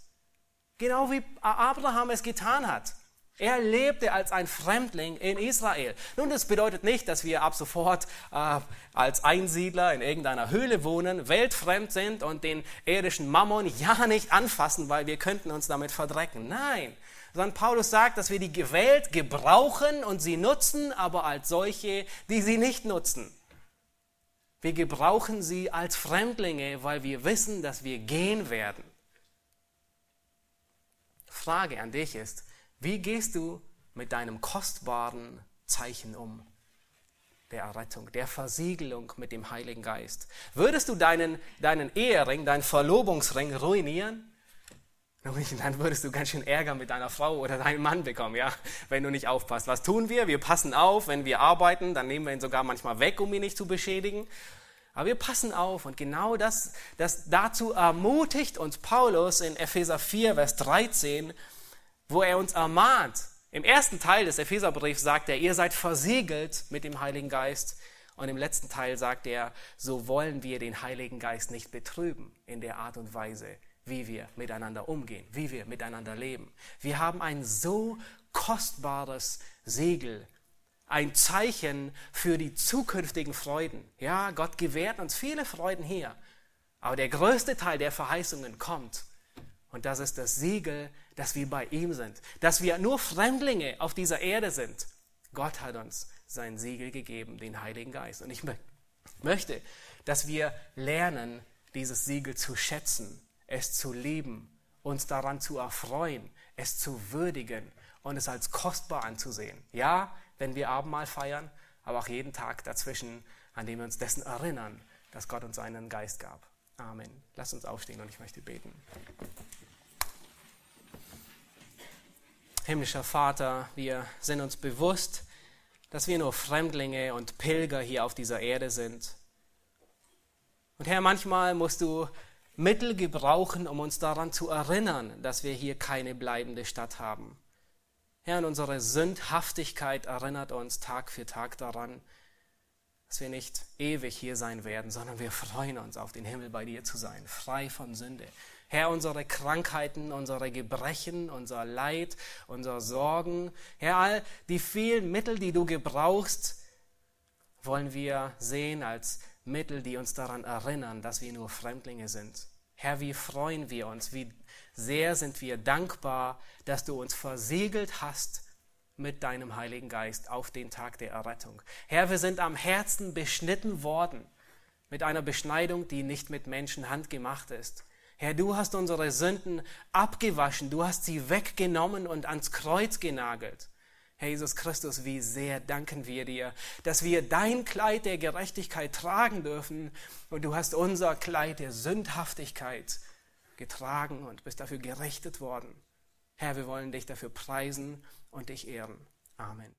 Genau wie Abraham es getan hat. Er lebte als ein Fremdling in Israel. Nun, das bedeutet nicht, dass wir ab sofort äh, als Einsiedler in irgendeiner Höhle wohnen, weltfremd sind und den irdischen Mammon ja nicht anfassen, weil wir könnten uns damit verdrecken. Nein, sondern Paulus sagt, dass wir die Welt gebrauchen und sie nutzen, aber als solche, die sie nicht nutzen. Wir gebrauchen sie als Fremdlinge, weil wir wissen, dass wir gehen werden. Frage an dich ist, wie gehst du mit deinem kostbaren Zeichen um? Der Errettung, der Versiegelung mit dem Heiligen Geist. Würdest du deinen, deinen Ehering, deinen Verlobungsring ruinieren? Dann würdest du ganz schön Ärger mit deiner Frau oder deinem Mann bekommen, ja, wenn du nicht aufpasst. Was tun wir? Wir passen auf, wenn wir arbeiten, dann nehmen wir ihn sogar manchmal weg, um ihn nicht zu beschädigen. Aber wir passen auf und genau das, das dazu ermutigt uns Paulus in Epheser 4, Vers 13, wo er uns ermahnt. Im ersten Teil des Epheserbriefs sagt er, ihr seid versiegelt mit dem Heiligen Geist. Und im letzten Teil sagt er, so wollen wir den Heiligen Geist nicht betrüben in der Art und Weise, wie wir miteinander umgehen, wie wir miteinander leben. Wir haben ein so kostbares Segel, ein Zeichen für die zukünftigen Freuden. Ja, Gott gewährt uns viele Freuden hier, aber der größte Teil der Verheißungen kommt. Und das ist das Siegel dass wir bei ihm sind, dass wir nur Fremdlinge auf dieser Erde sind. Gott hat uns sein Siegel gegeben, den Heiligen Geist. Und ich möchte, dass wir lernen, dieses Siegel zu schätzen, es zu lieben, uns daran zu erfreuen, es zu würdigen und es als kostbar anzusehen. Ja, wenn wir Abendmahl feiern, aber auch jeden Tag dazwischen, an dem wir uns dessen erinnern, dass Gott uns einen Geist gab. Amen. Lass uns aufstehen und ich möchte beten. Himmlischer Vater, wir sind uns bewusst, dass wir nur Fremdlinge und Pilger hier auf dieser Erde sind. Und Herr, manchmal musst du Mittel gebrauchen, um uns daran zu erinnern, dass wir hier keine bleibende Stadt haben. Herr, und unsere Sündhaftigkeit erinnert uns Tag für Tag daran, dass wir nicht ewig hier sein werden, sondern wir freuen uns auf den Himmel bei dir zu sein, frei von Sünde. Herr, unsere Krankheiten, unsere Gebrechen, unser Leid, unsere Sorgen, Herr, all die vielen Mittel, die du gebrauchst, wollen wir sehen als Mittel, die uns daran erinnern, dass wir nur Fremdlinge sind. Herr, wie freuen wir uns, wie sehr sind wir dankbar, dass du uns versiegelt hast mit deinem Heiligen Geist auf den Tag der Errettung. Herr, wir sind am Herzen beschnitten worden mit einer Beschneidung, die nicht mit Menschenhand gemacht ist. Herr, du hast unsere Sünden abgewaschen, du hast sie weggenommen und ans Kreuz genagelt. Herr Jesus Christus, wie sehr danken wir dir, dass wir dein Kleid der Gerechtigkeit tragen dürfen und du hast unser Kleid der Sündhaftigkeit getragen und bist dafür gerichtet worden. Herr, wir wollen dich dafür preisen und dich ehren. Amen.